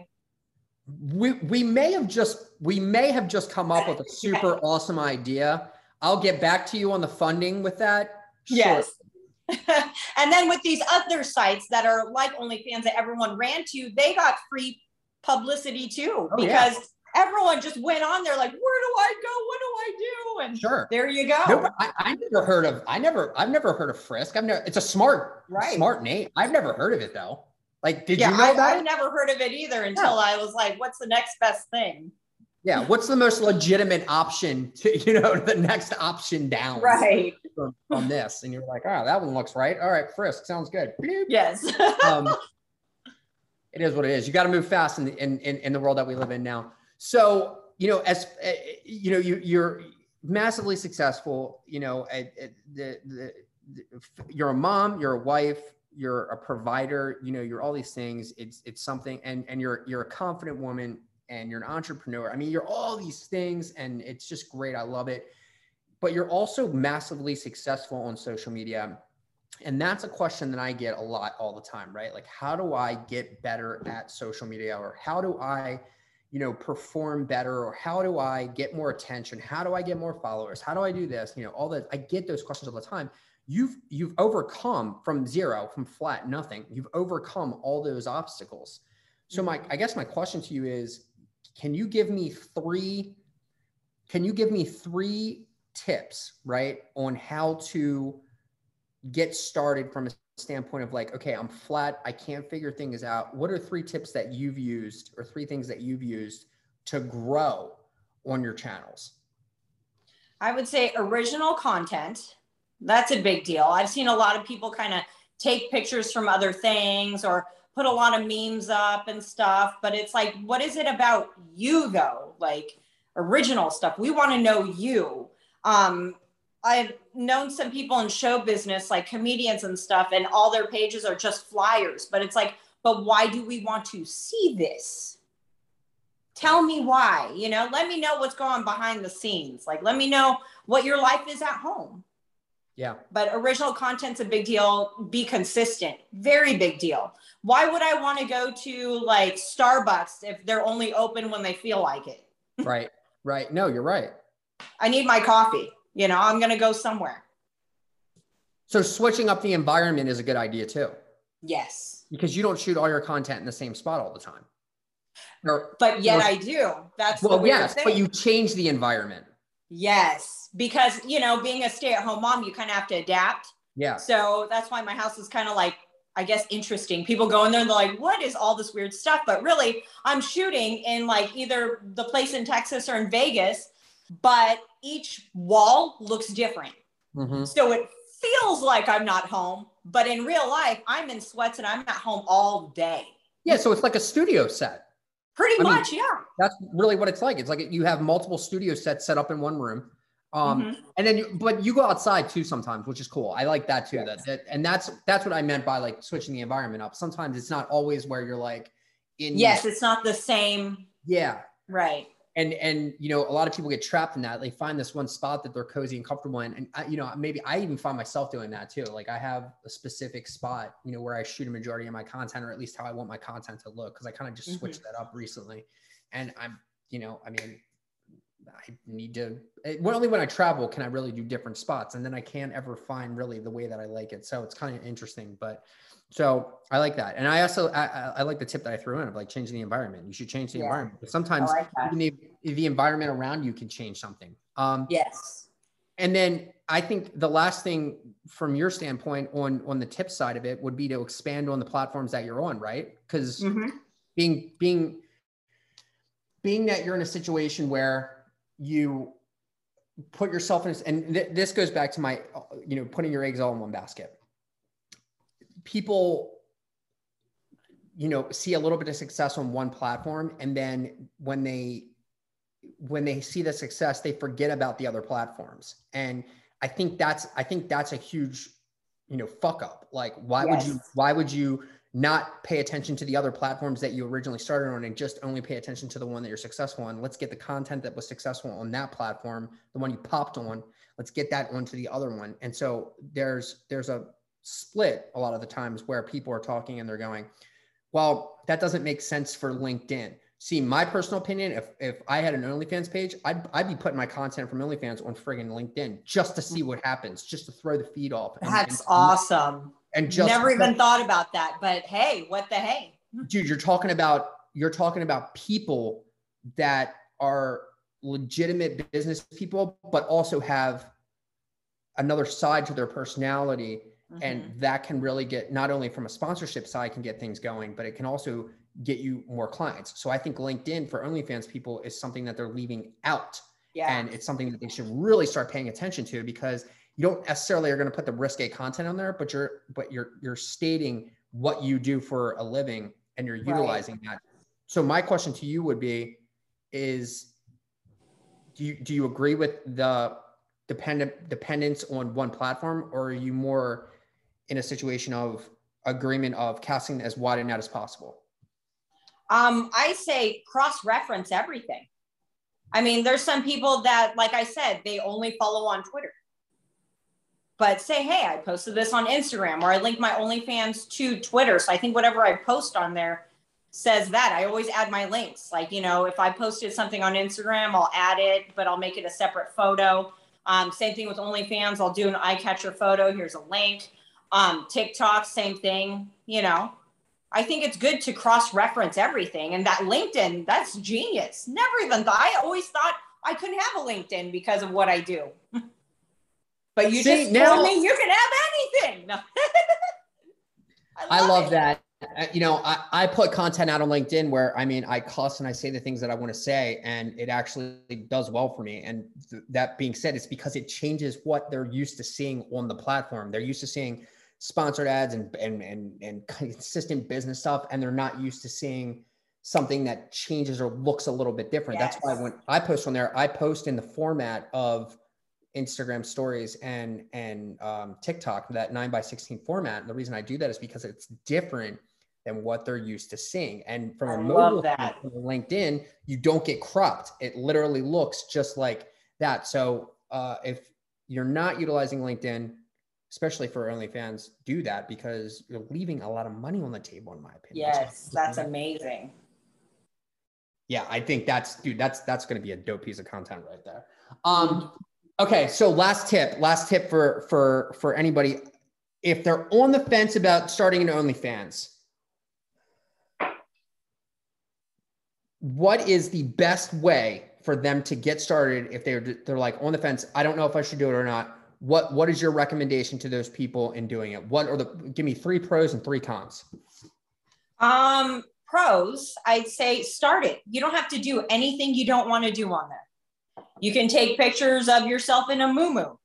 we we may have just we may have just come up with a super awesome idea. I'll get back to you on the funding with that. Yes. and then with these other sites that are like OnlyFans that everyone ran to, they got free publicity too Oh, yeah. Everyone just went on there like, where do I go? What do I do? And Sure. there you go. I, I never heard of I never I've never heard of Frisk. I've never it's a smart Right. smart name. I've never heard of it though. Like did yeah, you know I, about I've never heard of it either until I was like, what's the next best thing? Yeah. What's the most legitimate option to you know the next option down Right. from, from this? And you're like, oh, that one looks right. All right, Frisk sounds good. Yes. um, it is what it is. You got to move fast in, the, in in in the world that we live in now. So you know, as uh, you know, you you're massively successful. You know, at, at the, the you're a mom, you're a wife, you're a provider. You know, you're all these things. It's it's something, and and you're you're a confident woman, and you're an entrepreneur. I mean, you're all these things, and it's just great. I love it. But you're also massively successful on social media and that's a question that I get a lot all the time, right? Like, how do I get better at social media, or how do I, you know, perform better, or how do I get more attention? How do I get more followers? How do I do this? You know, all that. I get those questions all the time. You've you've overcome from zero, from flat nothing. You've overcome all those obstacles. So my, mm-hmm. I guess my question to you is, can you give me three? Can you give me three tips, right, on how to get started from a standpoint of like, okay, I'm flat, I can't figure things out. What are three tips that you've used or three things that you've used to grow on your channels? I would say original content. That's a big deal. I've seen a lot of people kind of take pictures from other things or put a lot of memes up and stuff, but it's like, what is it about you though? Like original stuff. We want to know you. Um, I've known some people in show business, like comedians and stuff, and all their pages are just flyers. But it's like, but why do we want to see this? Tell me why. You know, let me know what's going behind the scenes. Like, let me know what your life is at home. Yeah. But original content's a big deal. Be consistent. Very big deal. Why would I want to go to like Starbucks if they're only open when they feel like it? Right. Right. No, you're right. I need my coffee. You know, I'm going to go somewhere. So switching up the environment is a good idea too, Yes. because you don't shoot all your content in the same spot all the time. Or, But yet Well- I do. That's the well, yes, thing. but you change the environment. Yes, because you know, being a stay-at-home mom, you kind of have to adapt. Yeah. So that's why my house is kind of like, I guess, interesting. People go in there and they're like, "What is all this weird stuff?" But really, I'm shooting in like either the place in Texas or in Vegas, but each wall looks different. Mhm. So it feels like I'm not home, but in real life, I'm in sweats and I'm at home all day. Yeah. So it's like a studio set. Pretty I mean, much, yeah. That's really what it's like. It's like you have multiple studio sets set up in one room. Um, Mhm. and then you, but you go outside too sometimes, which is cool. I like that too. Yes. That, that and that's that's what I meant by like switching the environment up. Sometimes it's not always where you're like in Yes, it's not the same. yeah. Right. And and you know a lot of people get trapped in that. They find this one spot that they're cozy and comfortable in. And I, you know maybe i even find myself doing that too. Like i have a specific spot you know where i shoot a majority of my content or at least how i want my content to look because i kind of just switched mm-hmm. that up recently. And i'm you know i mean i need to eh, well, only when i travel can i really do different spots. And then i can't ever find really the way that i like it. So it's kind of interesting but so I like that, and I also I, I, like the tip that I threw in of like changing the environment. You should change the yeah. environment. But sometimes like even the, the environment around you can change something. Um, yes. And then I think the last thing from your standpoint on on the tip side of it would be to expand on the platforms that you're on, right? Because mm-hmm. being being being that you're in a situation where you put yourself in, and th- this goes back to my, you know, putting your eggs all in one basket people you know see a little bit of success on one platform and then when they when they see the success they forget about the other platforms. And i think that's i think that's a huge you know fuck up. Like why yes. would you why would you not pay attention to the other platforms that you originally started on and just only pay attention to the one that you're successful on? Let's get the content that was successful on that platform the one you popped on let's get that onto the other one. And so there's there's a split a lot of the times where people are talking and they're going, well, that doesn't make sense for LinkedIn. See, my personal opinion, if if I had an OnlyFans page, I'd, I'd be putting my content from OnlyFans on friggin' LinkedIn just to see what happens, just to throw the feed off. And, That's and, awesome. And just never even thought about that. But hey, what the hey? Dude, you're talking about you're talking about people that are legitimate business people, but also have another side to their personality Mm-hmm. And that can really get not only from a sponsorship side can get things going, but it can also get you more clients. So I think LinkedIn for OnlyFans people is something that they're leaving out. Yeah. And it's something that they should really start paying attention to because you don't necessarily are going to put the risque content on there, but you're but you're you're stating what you do for a living and you're utilizing right. that. So my question to you would be is do you do you agree with the dependent dependence on one platform or are you more in a situation of agreement of casting as wide a net as possible? Um, I say cross reference everything. I mean, there's some people that, like I said, they only follow on Twitter. But say, hey, I posted this on Instagram or I link my OnlyFans to Twitter. So I think whatever I post on there says that. I always add my links. Like, you know, if I posted something on Instagram, I'll add it, but I'll make it a separate photo. Um, same thing with OnlyFans. I'll do an eye catcher photo. Here's a link. Um, TikTok, same thing, you know. I think it's good to cross reference everything. And that LinkedIn, that's genius. Never even thought, I always thought I couldn't have a LinkedIn because of what I do. but you See, just now, told me you can have anything. I love, I love that. You know, I, I put content out on LinkedIn where I mean, I cuss and I say the things that I want to say, and it actually does well for me. And th- that being said, it's because it changes what they're used to seeing on the platform. They're used to seeing sponsored ads and and and, and consistent business stuff and they're not used to seeing something that changes or looks a little bit different. Yes. that's why when i post on there i post in the format of instagram stories and and um, tiktok that 9 by 16 format. And the reason i do that is because it's different than what they're used to seeing. And from I a mobile linkedin you don't get cropped. It literally looks just like that. So uh, if you're not utilizing linkedin especially for OnlyFans, do that because you're leaving a lot of money on the table, in my opinion. Yes, that's amazing. Yeah, I think that's dude, that's that's gonna be a dope piece of content right there. Um okay, so last tip, last tip for for for anybody. If they're on the fence about starting an OnlyFans, what is the best way for them to get started if they're they're like on the fence? I don't know if I should do it or not what what is your recommendation to those people in doing it? What are the give me three pros and three cons? Um, pros, I'd say start it. You don't have to do anything you don't want to do on there. You can take pictures of yourself in a moo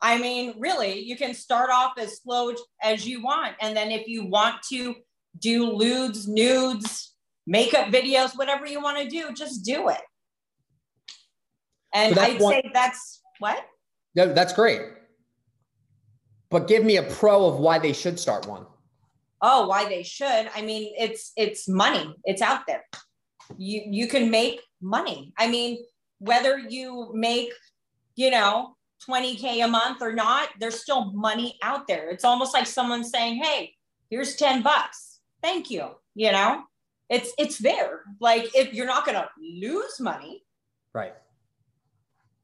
I mean, really, you can start off as slow as you want. And then if you want to do lewds, nudes, makeup videos, whatever you want to do, just do it. And so I'd one- say that's what? No, that's great. But give me a pro of why they should start one. Oh, why they should. I mean, it's it's money. It's out there. you you can make money. I mean, whether you make, you know, 20k a month or not, there's still money out there. It's almost like someone saying, "Hey, here's 10 bucks. Thank you." You know? It's it's there. Like if you're not going to lose money. Right.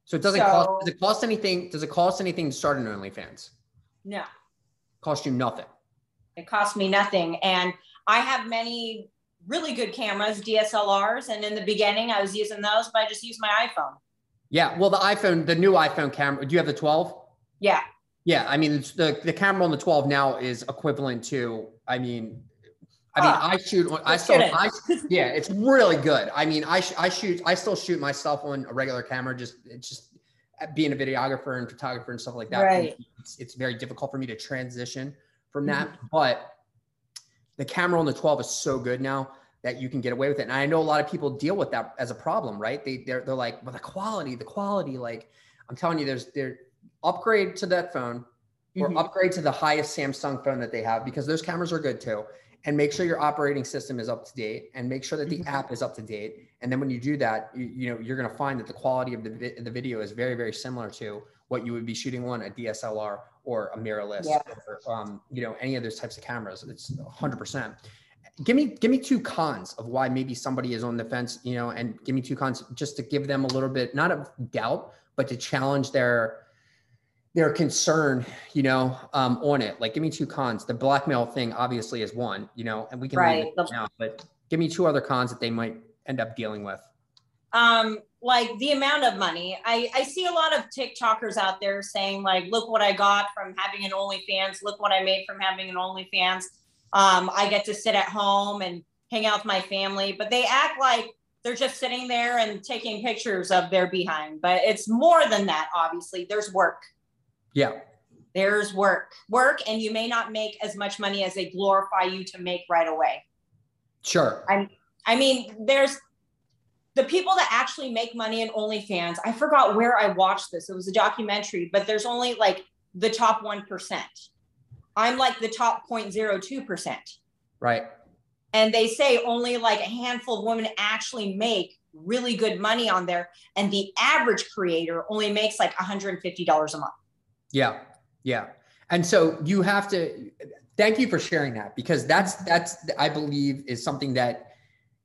So it doesn't so, cost does it cost anything does it cost anything to start an OnlyFans? No. Cost you nothing. It cost me nothing and I have many really good cameras, DSLRs. And in the beginning, I was using those, but I just used my iPhone. Yeah. Well, the iPhone, the new iPhone camera, do you have the 12? Yeah. Yeah. I mean, the, the camera on the 12 now is equivalent to, I mean, I mean, I shoot. I still. I, yeah, it's really good. I mean, I I shoot. I still shoot myself on a regular camera. Just it's just being a videographer and photographer and stuff like that. Right. It's, it's very difficult for me to transition from that. Mm-hmm. But the camera on the 12 is so good now that you can get away with it. And I know a lot of people deal with that as a problem, right? They they're, they're like, well, the quality, the quality, like I'm telling you, there's there upgrade to that phone or mm-hmm. upgrade to the highest Samsung phone that they have because those cameras are good too. And make sure your operating system is up to date and make sure that the mm-hmm. app is up to date. And then when you do that, you, you know, you're going to find that the quality of the, the video is very, very similar to what you would be shooting on a DSLR or a mirrorless yeah. or, um, you know, any of those types of cameras. It's hundred percent give me give me two cons of why maybe somebody is on the fence you know and give me two cons just to give them a little bit not of doubt but to challenge their their concern you know um, on it like give me two cons the blackmail thing obviously is one you know and we can right. now but give me two other cons that they might end up dealing with um like the amount of money i i see a lot of tiktokers out there saying like look what i got from having an onlyfans look what i made from having an onlyfans um, I get to sit at home and hang out with my family, but they act like they're just sitting there and taking pictures of their behind. But it's more than that, obviously. There's work. Yeah. There's work. Work, and you may not make as much money as they glorify you to make right away. Sure. I'm, I mean, there's the people that actually make money in OnlyFans. I forgot where I watched this. It was a documentary, but there's only like the top 1%. I'm like the top 0.02%. Right. And they say only like a handful of women actually make really good money on there. And the average creator only makes like $150 a month. Yeah. Yeah. And so you have to thank you for sharing that because that's that's I believe is something that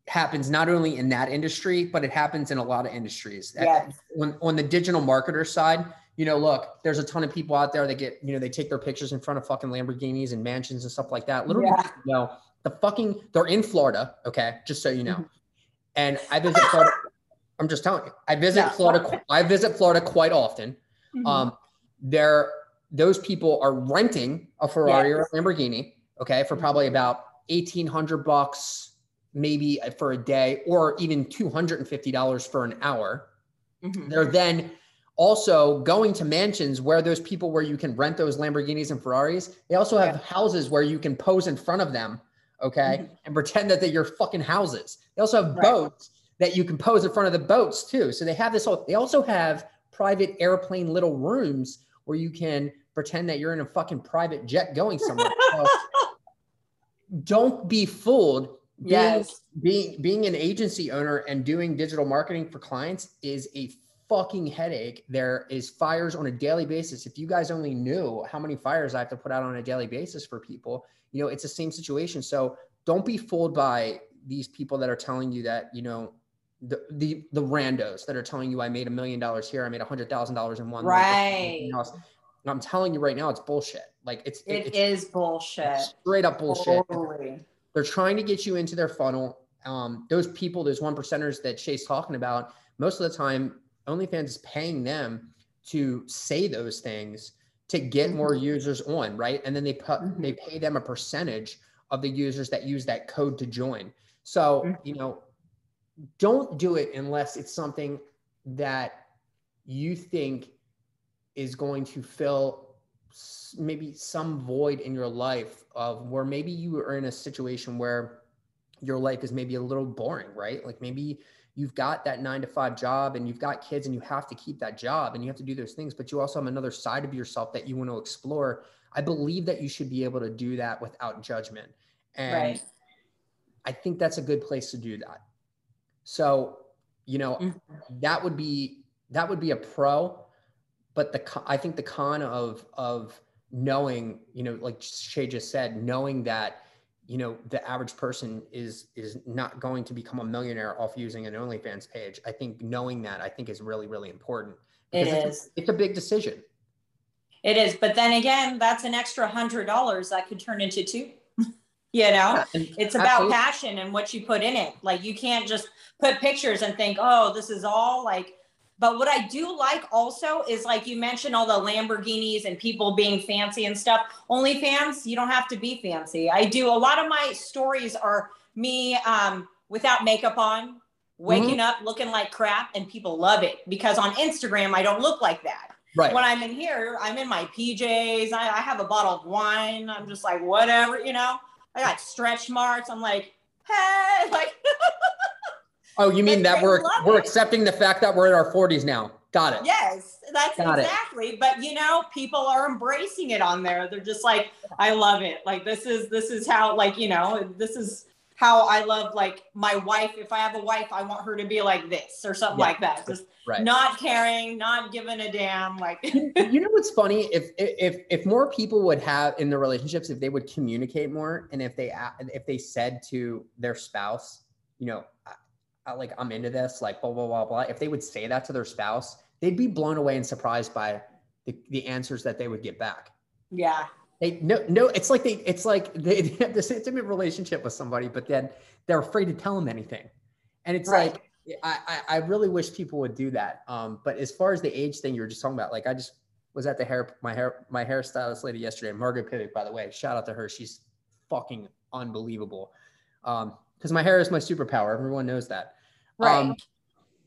happens not only in that industry, but it happens in a lot of industries. Yes. On, on the digital marketer side, you know, look, there's a ton of people out there that get, you know, they take their pictures in front of fucking Lamborghinis and mansions and stuff like that. Literally, yeah. you know, the fucking, they're in Florida, okay, just so you know. Mm-hmm. And I visit Florida. I'm just telling you, I visit yeah. Florida. I visit Florida quite often. Mm-hmm. Um, there, those people are renting a Ferrari or a Lamborghini, okay, for probably mm-hmm. about eighteen hundred bucks, maybe for a day, or even two hundred and fifty dollars for an hour. Mm-hmm. They're then also going to mansions where those people where you can rent those Lamborghinis and Ferraris. They also have yeah. houses where you can pose in front of them, okay, mm-hmm. and pretend that they're your fucking houses. They also have right. boats that you can pose in front of the boats too. So they have this whole. They also have private airplane little rooms where you can pretend that you're in a fucking private jet going somewhere. so don't be fooled. Being, yes. being being an agency owner and doing digital marketing for clients is a fucking headache. There is fires on a daily basis. If you guys only knew how many fires I have to put out on a daily basis for people, you know, it's the same situation. So don't be fooled by these people that are telling you that, you know, the the the randos that are telling you I made a million dollars here, I made a hundred thousand dollars in one right. I'm telling you right now, it's bullshit. Like it's it it's, is bullshit. Straight up bullshit. Totally. They're trying to get you into their funnel. Um, those people, those one percenters that Shaye's talking about, most of the time OnlyFans is paying them to say those things to get more mm-hmm. users on, right? And then they put mm-hmm. they pay them a percentage of the users that use that code to join. So, mm-hmm. you know, don't do it unless it's something that you think is going to fill maybe some void in your life of where maybe you are in a situation where your life is maybe a little boring, right? Like maybe you've got that nine to five job and you've got kids and you have to keep that job and you have to do those things, but you also have another side of yourself that you want to explore. I believe that you should be able to do that without judgment. And right. I think that's a good place to do that. So, you know, Mhm. that would be that would be a pro, but the I think the con of of knowing, you know, like Shaye just said, knowing that you know the average person is is not going to become a millionaire off using an OnlyFans page. I think knowing that I think is really really important. It because is. It's, it's a big decision. It is. But then again, that's an extra hundred dollars that could turn into two. You know? It's about absolutely- passion and what you put in it. Like you can't just put pictures and think, oh, this is all like. But what I do like also is like you mentioned all the Lamborghinis and people being fancy and stuff. Only fans, you don't have to be fancy. I do a lot of my stories are me um, without makeup on, waking up looking like crap, and people love it because on Instagram I don't look like that right. when I'm in here, I'm in my PJs. I, I have a bottle of wine. I'm just like, whatever, you know. I got stretch marks. I'm like, hey, like, Oh, you mean that we're we're it. accepting the fact that we're in our 40s now. Got it. yes, that's Got it. exactly. But you know, people are embracing it on there. They're just like, I love it. Like this is this is how like you know this is how I love like my wife. If I have a wife, I want her to be like this or something Yeah. like that. Just Right. not caring, not giving a damn. Like, you know what's funny? If if if more people would have in their relationships, if they would communicate more, and if they if they said to their spouse, you know, I, I, like I'm into this, like blah blah blah blah. If they would say that to their spouse, they'd be blown away and surprised by the, the answers that they would get back. yeah, They no no, it's like they it's like they, they have this intimate relationship with somebody, but then they're afraid to tell them anything, and it's Right. like I, I really wish people would do that. Um, but as far as the age thing you were just talking about, like I just was at the hair my hair my hairstylist lady yesterday, Margaret Pivot, by the way. Shout out to her. She's fucking unbelievable. Um, because my hair is my superpower. Everyone knows that. right. Um,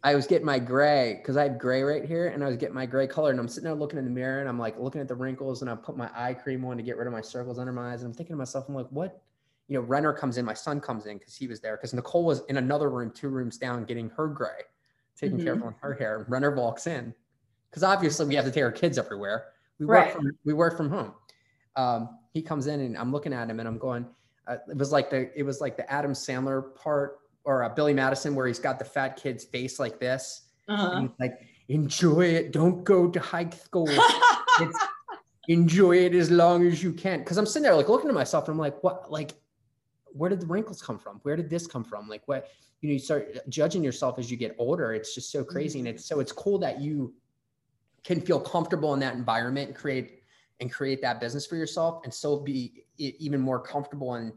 I was getting my gray because I have gray right here, and I was getting my gray color, and I'm sitting there looking in the mirror, and I'm like looking at the wrinkles, and I put my eye cream on to get rid of my circles under my eyes, and I'm thinking to myself, I'm like, what? You know, Renner comes in, my son comes in because he was there, because Nicole was in another room, two rooms down, getting her gray, taking care of her hair. Renner walks in because obviously we have to take our kids everywhere. We work Right. from we work from home. Um, he comes in, and I'm looking at him, and I'm going. Uh, it was like the it was like the Adam Sandler part or uh, Billy Madison where he's got the fat kid's face like this. Uh-huh. And he's like, enjoy it. Don't go to high school. It's, enjoy it as long as you can. Because I'm sitting there like looking at myself and I'm like, what? Like, where did the wrinkles come from? Where did this come from? Like, what? You know, you start judging yourself as you get older. It's just so crazy, and it's so it's cool that you can feel comfortable in that environment and create and create that business for yourself, and still be even more comfortable in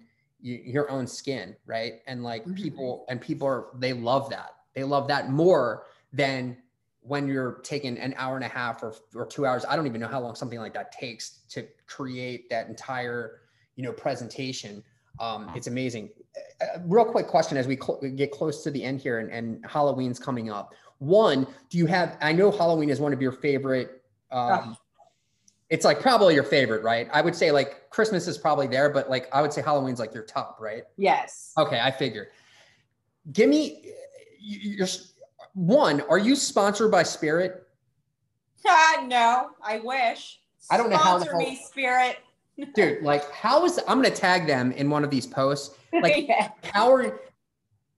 your own skin, right? And like Mhm. people and people are they love that. They love that more than when you're taking an hour and a half or, or two hours. I don't even know how long something like that takes to create that entire, you know, presentation. Um, it's amazing. Uh, real quick question as we cl- get close to the end here and, and Halloween's coming up. One, do you have, I know Halloween is one of your favorite, um, it's like probably your favorite, right? I would say like Christmas is probably there, but like I would say Halloween's like your top, right? yes. Okay, I figured. Give me your one. Are you sponsored by Spirit? Ah, no, I wish. I don't know how the Sponsor me, Spirit. Dude, like how is I'm gonna tag them in one of these posts. Like yeah. how are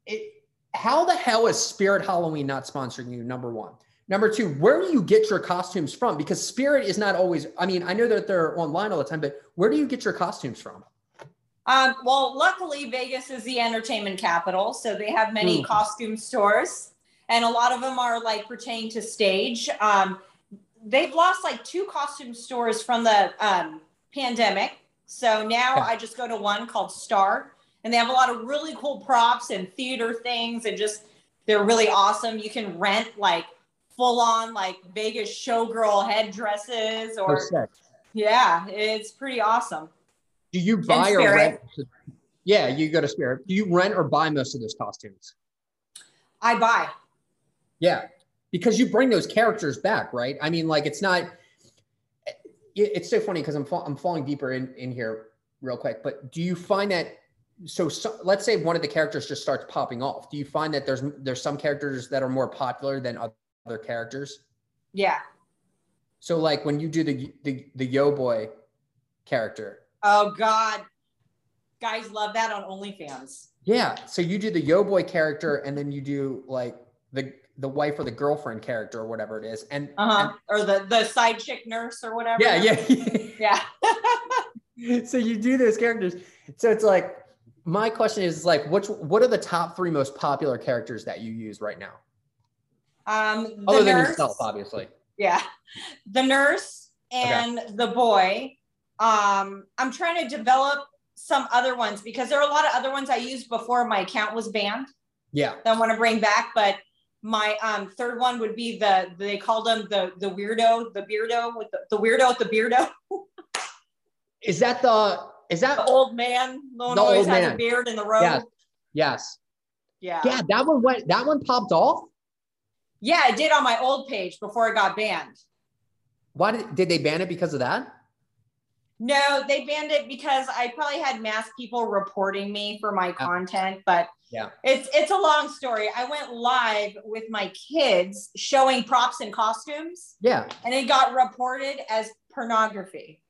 it how the hell is Spirit Halloween not sponsoring you? Number one. Number two, where do you get your costumes from? Because Spirit is not always, I mean, I know that they're online all the time, but where do you get your costumes from? Um, well, luckily, Vegas is the entertainment capital, so they have many Mm. costume stores, and a lot of them are like pertaining to stage. Um, they've lost like two costume stores from the um, pandemic, so now Okay. I just go to one called Star, and they have a lot of really cool props and theater things, and just they're really awesome. You can rent like full on like Vegas showgirl headdresses, or yeah, it's pretty awesome. Do you buy or rent? Yeah, you go to Spirit. Do you rent or buy most of those costumes? I buy. Yeah, because you bring those characters back, right? I mean, like it's not. It's so funny because I'm fa- I'm falling deeper in in here real quick. But do you find that? So, so let's say one of the characters just starts popping off. Do you find that there's there's some characters that are more popular than other characters? Yeah. So, like when you do the the the Yo Boy character, Oh God. guys love that on OnlyFans. Yeah. So you do the yo boy character, and then you do like the the wife or the girlfriend character or whatever it is, and, Uh-huh. Or the the side chick nurse or whatever. yeah, Yeah. yeah. so you do those characters. So it's like my question is like, which what are the top three most popular characters that you use right now, um the other than nurse, yourself, obviously? Yeah. The nurse and the boy. Um, I'm trying to develop some other ones because there are a lot of other ones I used before my account was banned Yeah. that I want to bring back. But my um third one would be the they called him the the weirdo, the beardo with the, the weirdo with the beardo, Is that the is the that old man, the one The always old has man. a beard in the road. Yes. yes. Yeah. Yeah, that one went that one popped off. Yeah, I did on my old page before it got banned. Why did did they ban it because of that? No, they banned it because I probably had mass people reporting me for my content, but Yeah. it's it's a long story. I went live with my kids showing props and costumes, Yeah. and it got reported as pornography.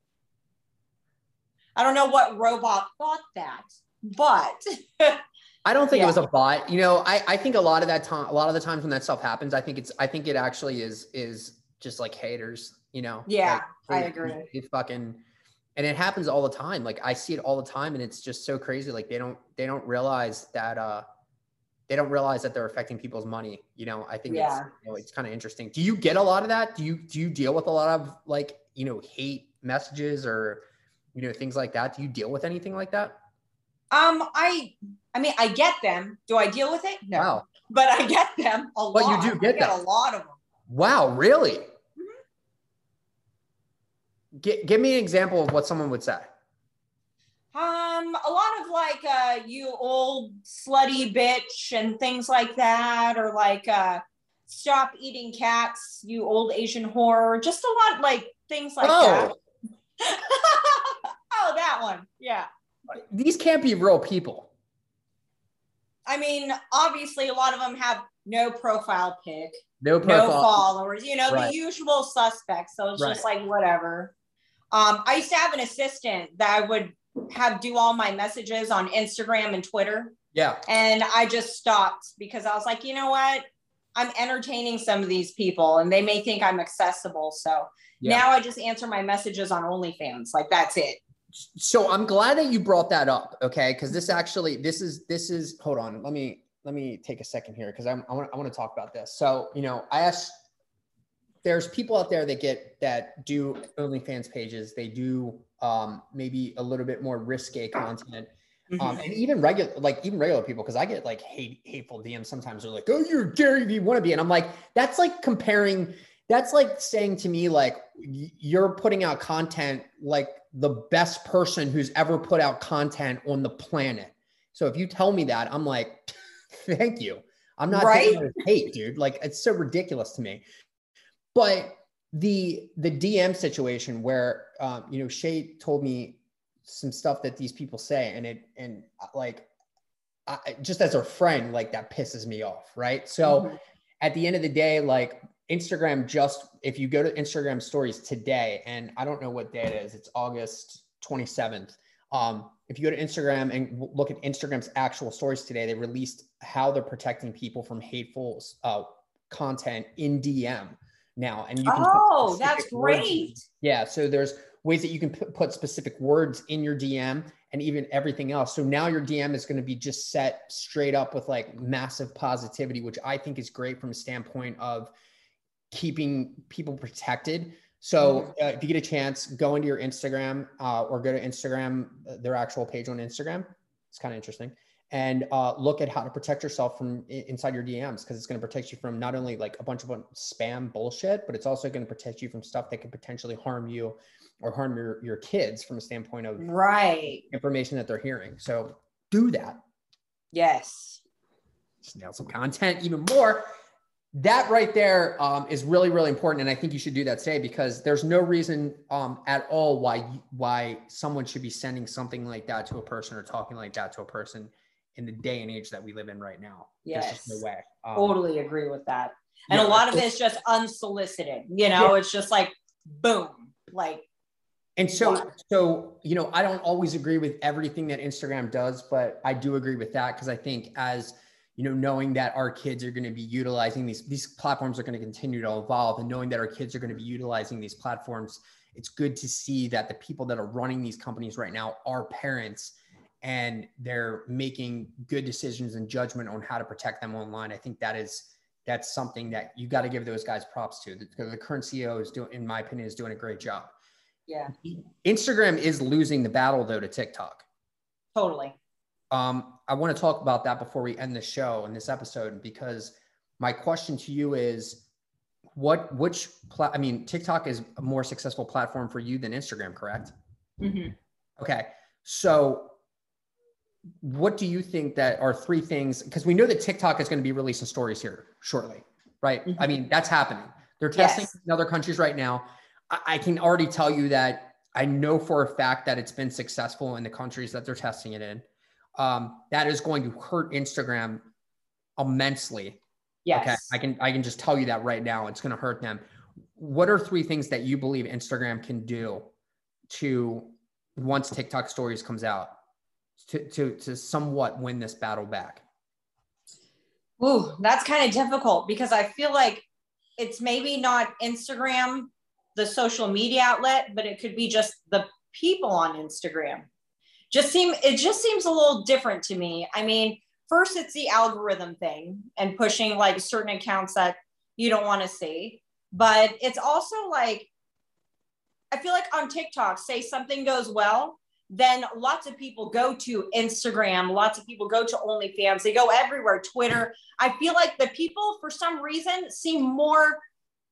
I don't know what robot thought that, but I don't think Yeah. it was a bot. You know, I, I think a lot of that time, a lot of the times when that stuff happens, I think it's, I think it actually is, is just like haters, you know? Yeah, Like, I agree. It fucking, and it happens all the time. Like I see it all the time and it's just so crazy. Like they don't, they don't realize that, uh, they don't realize that they're affecting people's money. You know, I think Yeah. it's, you know, it's kind of interesting. Do you get a lot of that? Do you, do you deal with a lot of like, you know, hate messages or, you know, things like that? Do you deal with anything like that? Um, I I mean I get them. Do I deal with it? No, Wow. but I get them a lot. But you do I get get them. a lot of them. Wow, really? Gi- give me an example of what someone would say. Um, a lot of like uh you old slutty bitch and things like that, or like uh stop eating cats, you old Asian whore. Just a lot like things like oh, that. oh, that one. Yeah. These can't be real people. I mean, obviously a lot of them have no profile pic, No no profile. followers, you know, Right. the usual suspects. So it's just like whatever. Um, I used to have an assistant that I would have do all my messages on Instagram and Twitter. Yeah, And I just stopped because I was like, you know what? I'm entertaining some of these people and they may think I'm accessible. So Yeah. now I just answer my messages on OnlyFans. Like that's it. So I'm glad that you brought that up. Okay, because this actually, this is, this is. Hold on, let me let me take a second here because I'm I want I want to talk about this. So you know, I asked. There's people out there that get that do OnlyFans pages. They do um, maybe a little bit more risque content. um, and even regular like even regular people because i get like hate hateful dms sometimes they're like oh you're gary vee wannabe and i'm like that's like comparing that's like saying to me like you're putting out content like the best person who's ever put out content on the planet. So if you tell me that i'm like thank you. I'm not Right? hate dude. Like it's so ridiculous to me. But the the dm situation where um, you know Shaye told me some stuff that these people say and it and uh, like I, just as a friend like that pisses me off right? So Mhm. at the end of the day like instagram just if you go to instagram stories today and i don't know what day it is it's august 27th um, if you go to instagram and look at instagram's actual stories today they released how they're protecting people from hateful uh, content in dm now and you can oh, that's words- great. yeah. So there's ways that you can put specific words in your DM and even everything else. So now your DM is going to be just set straight up with like massive positivity, which I think is great from a standpoint of keeping people protected. So uh, if you get a chance, go into your Instagram uh, or go to Instagram, uh, their actual page on Instagram. It's kind of interesting. And uh, look at how to protect yourself from inside your DMs because it's going to protect you from not only like a bunch of spam bullshit, but it's also going to protect you from stuff that could potentially harm you or harm your, your kids from a standpoint of Right. information that they're hearing. So do that. Yes. Just nail some content even more. That right there um, is really, really important, and I think you should do that today because there's no reason um, at all why why someone should be sending something like that to a person or talking like that to a person in the day and age that we live in right now. Yes. no way. Um, Totally agree with that. And yeah, a lot of it is just unsolicited. You know, it's just like boom. Like And so, so you know, I don't always agree with everything that Instagram does, but I do agree with that because I think as you know, knowing that our kids are going to be utilizing these these platforms are going to continue to evolve, and knowing that our kids are going to be utilizing these platforms, it's good to see that the people that are running these companies right now are parents and they're making good decisions and judgment on how to protect them online. I think that is that's something that you got to give those guys props to. The, the current CEO is doing, in my opinion, is doing a great job. Yeah. Instagram is losing the battle though to TikTok. Totally. Um, I want to talk about that before we end the show in this episode because my question to you is what which pla- I mean TikTok is a more successful platform for you than Instagram, correct? Mm-hmm. Okay. So what do you think that are three things because we know that TikTok is going to be releasing stories here shortly, right? Mm-hmm. I mean, that's happening. They're testing yes. in other countries right now. I can already tell you that I know for a fact that it's been successful in the countries that they're testing it in. Um, that is going to hurt Instagram immensely. Yes. Okay. I can I can just tell you that right now. It's going to hurt them. What are three things that you believe Instagram can do to once TikTok stories comes out to to to somewhat win this battle back? Ooh, that's kind of difficult because I feel like it's maybe not Instagram the social media outlet, but it could be just the people on Instagram. Just seem it just seems a little different to me. I mean, first it's the algorithm thing and pushing like certain accounts that you don't want to see, but it's also like I feel like on TikTok, say something goes well, then lots of people go to Instagram, lots of people go to OnlyFans, they go everywhere, Twitter. I feel like the people, for some reason, seem more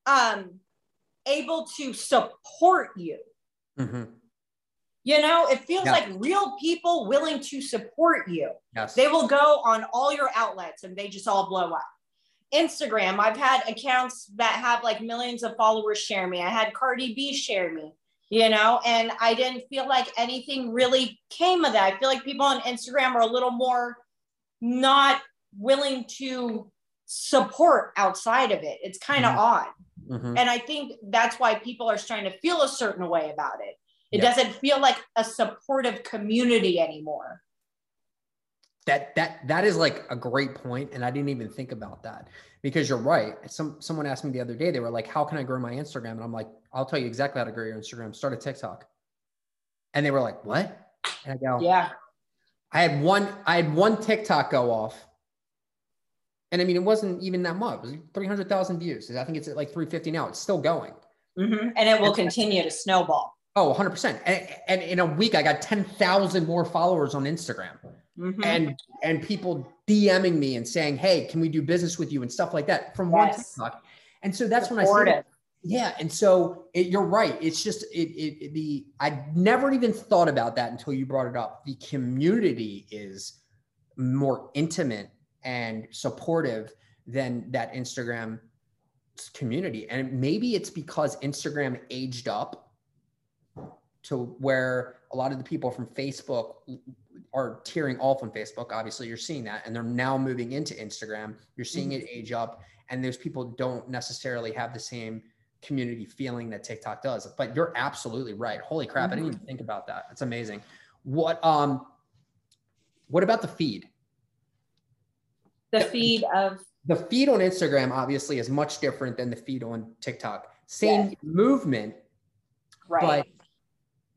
um, able to support you. Mm-hmm. You know, it feels yeah. like real people willing to support you. Yes. They will go on all your outlets and they just all blow up. Instagram, I've had accounts that have like millions of followers share me. I had Cardi B share me, you know, and I didn't feel like anything really came of that. I feel like people on Instagram are a little more not willing to support outside of it. It's kind of mm-hmm. odd. Mm-hmm. And I think that's why people are starting to feel a certain way about it. It yep. doesn't feel like a supportive community anymore. That that that is like a great point, and I didn't even think about that because you're right. Some someone asked me the other day, they were like, "How can I grow my Instagram?" And I'm like, "I'll tell you exactly how to grow your Instagram. Start a TikTok." And they were like, "What?" And I go, "Yeah." I had one. I had one TikTok go off and I mean, it wasn't even that much. It was 300,000 views. I think it's at like 350 now. It's still going. Mm-hmm. And it will continue to snowball. Oh, 100%. And, and in a week, I got 10,000 more followers on Instagram. Mm-hmm. And and people DMing me and saying, "Hey, can we do business with you?" and stuff like that from yes. one TikTok. And so that's when I said, yeah. And so it, you're right. It's just it, it, it the I never even thought about that until you brought it up. The community is more intimate and supportive than that Instagram community. And maybe it's because Instagram aged up to where a lot of the people from Facebook are tearing off on Facebook. Obviously, you're seeing that, and they're now moving into Instagram. You're seeing it age up, and those people don't necessarily have the same community feeling that TikTok does. But you're absolutely right. Holy crap! Mm-hmm. I didn't even think about that. That's amazing. What um, what about the feed? the feed of the feed on Instagram obviously is much different than the feed on TikTok. Same yes. movement, right? But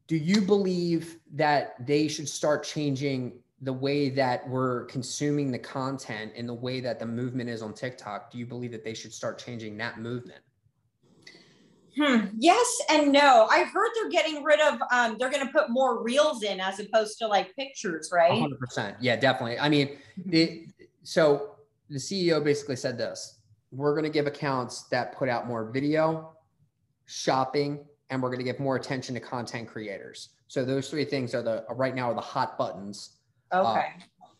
do you believe that they should start changing the way that we're consuming the content and the way that the movement is on TikTok? Do you believe that they should start changing that movement? Hmm. Yes and no. I heard they're getting rid of. Um, they're going to put more reels in as opposed to like pictures, right? Hundred percent. Yeah, definitely. I mean, it, so the CEO basically said this we're going to give accounts that put out more video, shopping, and we're going to give more attention to content creators. So those three things are the right now are the hot buttons. Uh, okay.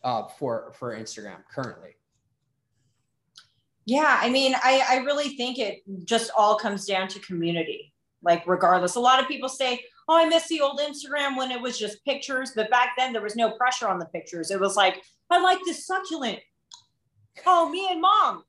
Uh, uh, for for Instagram currently. Yeah, I mean, I I really think it just all comes down to community. Like regardless, a lot of people say, "Oh, I miss the old Instagram when it was just pictures," but back then there was no pressure on the pictures. It was like, "I like this succulent oh, me and mom.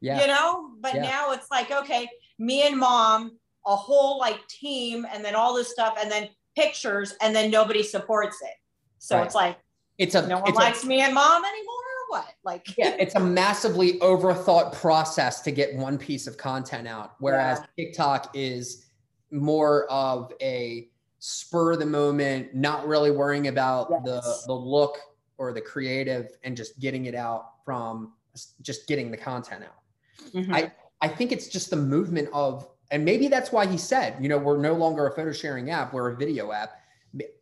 Yeah. You know, but yeah. now it's like, okay, me and mom a whole like team and then all this stuff and then pictures and then nobody supports it. So Right. it's like It's a no one it's a- likes me and mom anymore or what? Like yeah, it's a massively overthought process to get one piece of content out, whereas TikTok is more of a spur of the moment, not really worrying about the Yes. the look or the creative, and just getting it out from just getting the content out. Mhm. I I think it's just the movement of, and maybe that's why he said, you know, we're no longer a photo sharing app, we're a video app.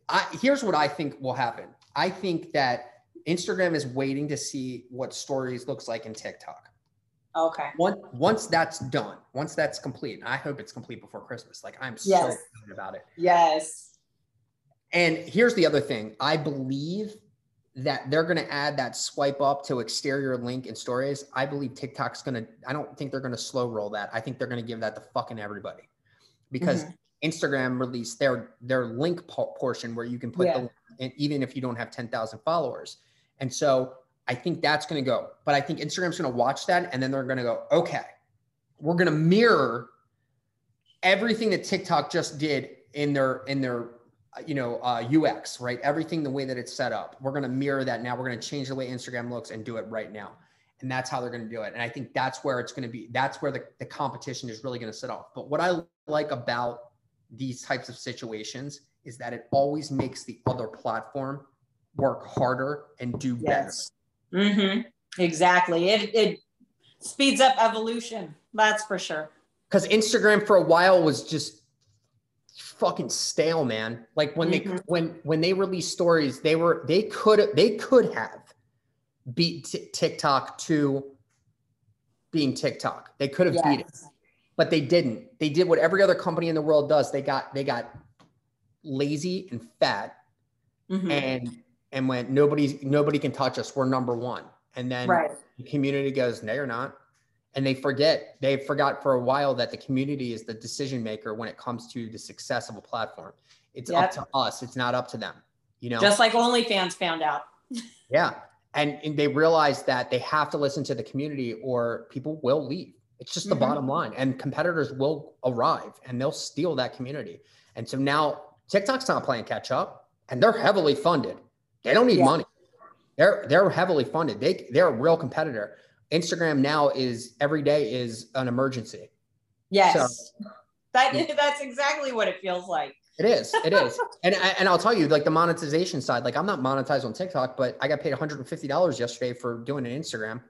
I, here's what I think will happen. I think that Instagram is waiting to see what stories looks like in TikTok. okay. Once once that's done, once that's complete, and I hope it's complete before Christmas. Like I'm so excited about it. Yes. And here's the other thing. I believe that they're going to add that swipe up to exterior link in stories. I believe TikTok's going to, I don't think they're going to slow roll that. I think they're going to give that to fucking everybody because mm-hmm. Instagram released their, their link po- portion where you can put Yeah. the, link even if you don't have 10,000 followers. And so I think that's going to go, but I think Instagram's going to watch that and then they're going to go, okay, we're going to mirror everything that TikTok just did in their, in their you know, uh, UX, right? Everything the way that it's set up. We're going to mirror that now. We're going to change the way Instagram looks and do it right now. And that's how they're going to do it. And I think that's where it's going to be. That's where the, the competition is really going to set off. But what I like about these types of situations is that it always makes the other platform work harder and do better. Mm-hmm. Exactly. It it speeds up evolution. That's for sure. Because Instagram for a while was just fucking stale, man. Like when they Mhm. when when they released stories, they were they could they could have beat Ti- TikTok to being TikTok. They could have beat it, but they didn't. They did what every other company in the world does. They got they got lazy and fat Mhm. and and when nobody's nobody can touch us, we're number one. And then Right. the community goes, no, you're not. And they forget, they forgot for a while that the community is the decision maker when it comes to the success of a platform. It's Yep. up to us. It's not up to them. You know? Just like OnlyFans found out. yeah. And, and they realize that they have to listen to the community or people will leave. It's just the Mhm. bottom line. And competitors will arrive and they'll steal that community. And so now TikTok's not playing catch up and they're heavily funded. They don't need Yeah. money. They're they're heavily funded. They they're a real competitor. Instagram now is every day is an emergency. Yes. that that's exactly what it feels like. It is. It is. and I- and I'll tell you, like the monetization side, like I'm not monetized on TikTok, but I got paid $150 yesterday for doing an Instagram.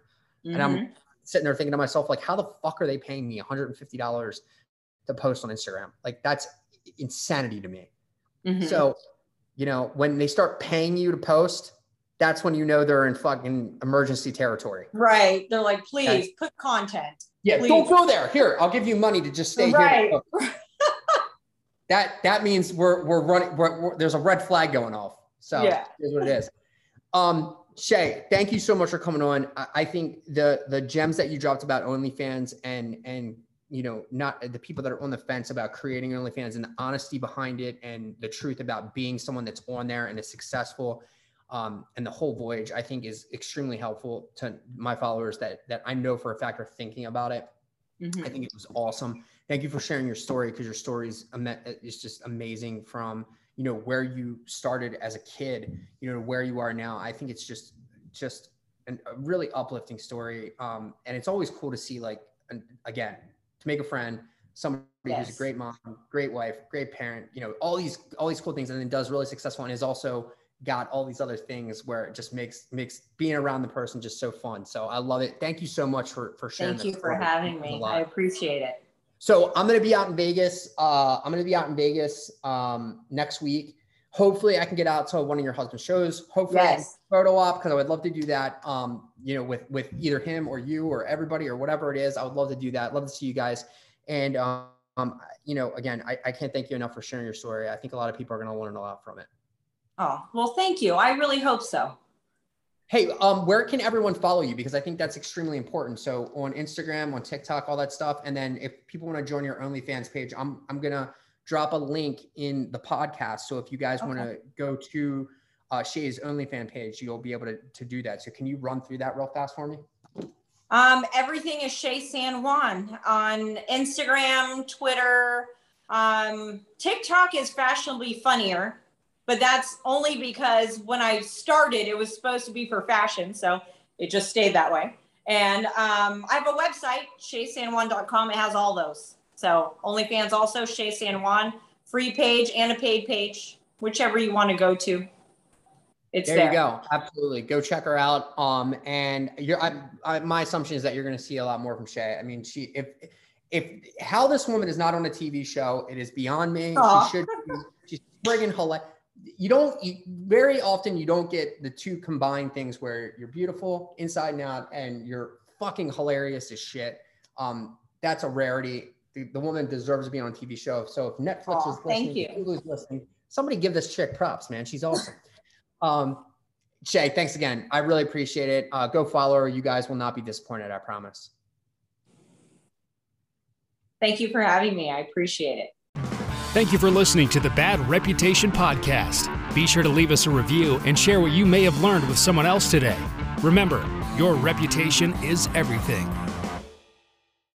And I'm Mhm. sitting there thinking to myself, like, how the fuck are they paying me $150 to post on Instagram? Like that's insanity to me. Mhm. So, you know, when they start paying you to post, that's when you know they're in fucking emergency territory. right. They're like, please put content. Yeah, Please. don't go there. Here, I'll give you money to just stay Right. here. that that means we're we're running. We're, we're- there's a red flag going off. So Yeah. here's what it is. Um, Shaye, thank you so much for coming on. I, I think the the gems that you dropped about OnlyFans and and you know not the people that are on the fence about creating OnlyFans and the honesty behind it and the truth about being someone that's on there and is successful. Um, and the whole voyage, I think, is extremely helpful to my followers that that I know for a fact are thinking about it. Mhm. I think it was awesome. Thank you for sharing your story because your story is is just amazing from you know where you started as a kid, you know where you are now. I think it's just just an, a really uplifting story, um, and it's always cool to see like an, again to make a friend, somebody who's a great mom, great wife, great parent, you know all these all these cool things, and then does really successful and is also got all these other things where it just makes makes being around the person just so fun. So I love it. Thank you so much for for sharing. Thank you for having It means a me. I appreciate it. So I'm gonna be out in Vegas. Uh, I'm gonna be out in Vegas um, next week. Hopefully, I can get out to one of your husband's shows. Hopefully, Yes. photo op because I would love to do that. Um, you know, with with either him or you or everybody or whatever it is. I would love to do that. Love to see you guys. And um, um, you know, again, I, I can't thank you enough for sharing your story. I think a lot of people are gonna learn a lot from it. Oh, well, thank you. I really hope so. Hey, um, where can everyone follow you? Because I think that's extremely important. So on Instagram, on TikTok, all that stuff. And then if people want to join your OnlyFans page, I'm I'm gonna drop a link in the podcast. So if you guys want to go to uh, Shaye's OnlyFans page, you'll be able to, to do that. So can you run through that real fast for me? Um, everything is Shaye San Juan on Instagram, Twitter, Um, TikTok is fashionably funnier, but that's only because when I started, it was supposed to be for fashion. So it just stayed that way. And um, I have a website, shayesanjuan.com. It has all those. So OnlyFans also, Shaye San Juan, free page and a paid page, whichever you want to go to. It's there, there. you go. Absolutely, go check her out. Um, and you're, I, I, my assumption is that you're going to see a lot more from Shaye. I mean, she, if, if how this woman is not on a TV show, it is beyond me. Aw. She should. Be, she's friggin' hilarious. You don't you, very often you don't get the two combined things where you're beautiful inside and out and you're fucking hilarious as shit. Um, that's a rarity. The, the woman deserves to be on a TV show. So if Netflix is thank listening, you. Hulu's listening, somebody give this chick props, man. She's awesome. um, Shaye, thanks again. I really appreciate it. Uh, go follow her. You guys will not be disappointed. I promise. Thank you for having me. I appreciate it. Thank you for listening to the Bad Reputation Podcast. Be sure to leave us a review and share what you may have learned with someone else today. Remember, your reputation is everything.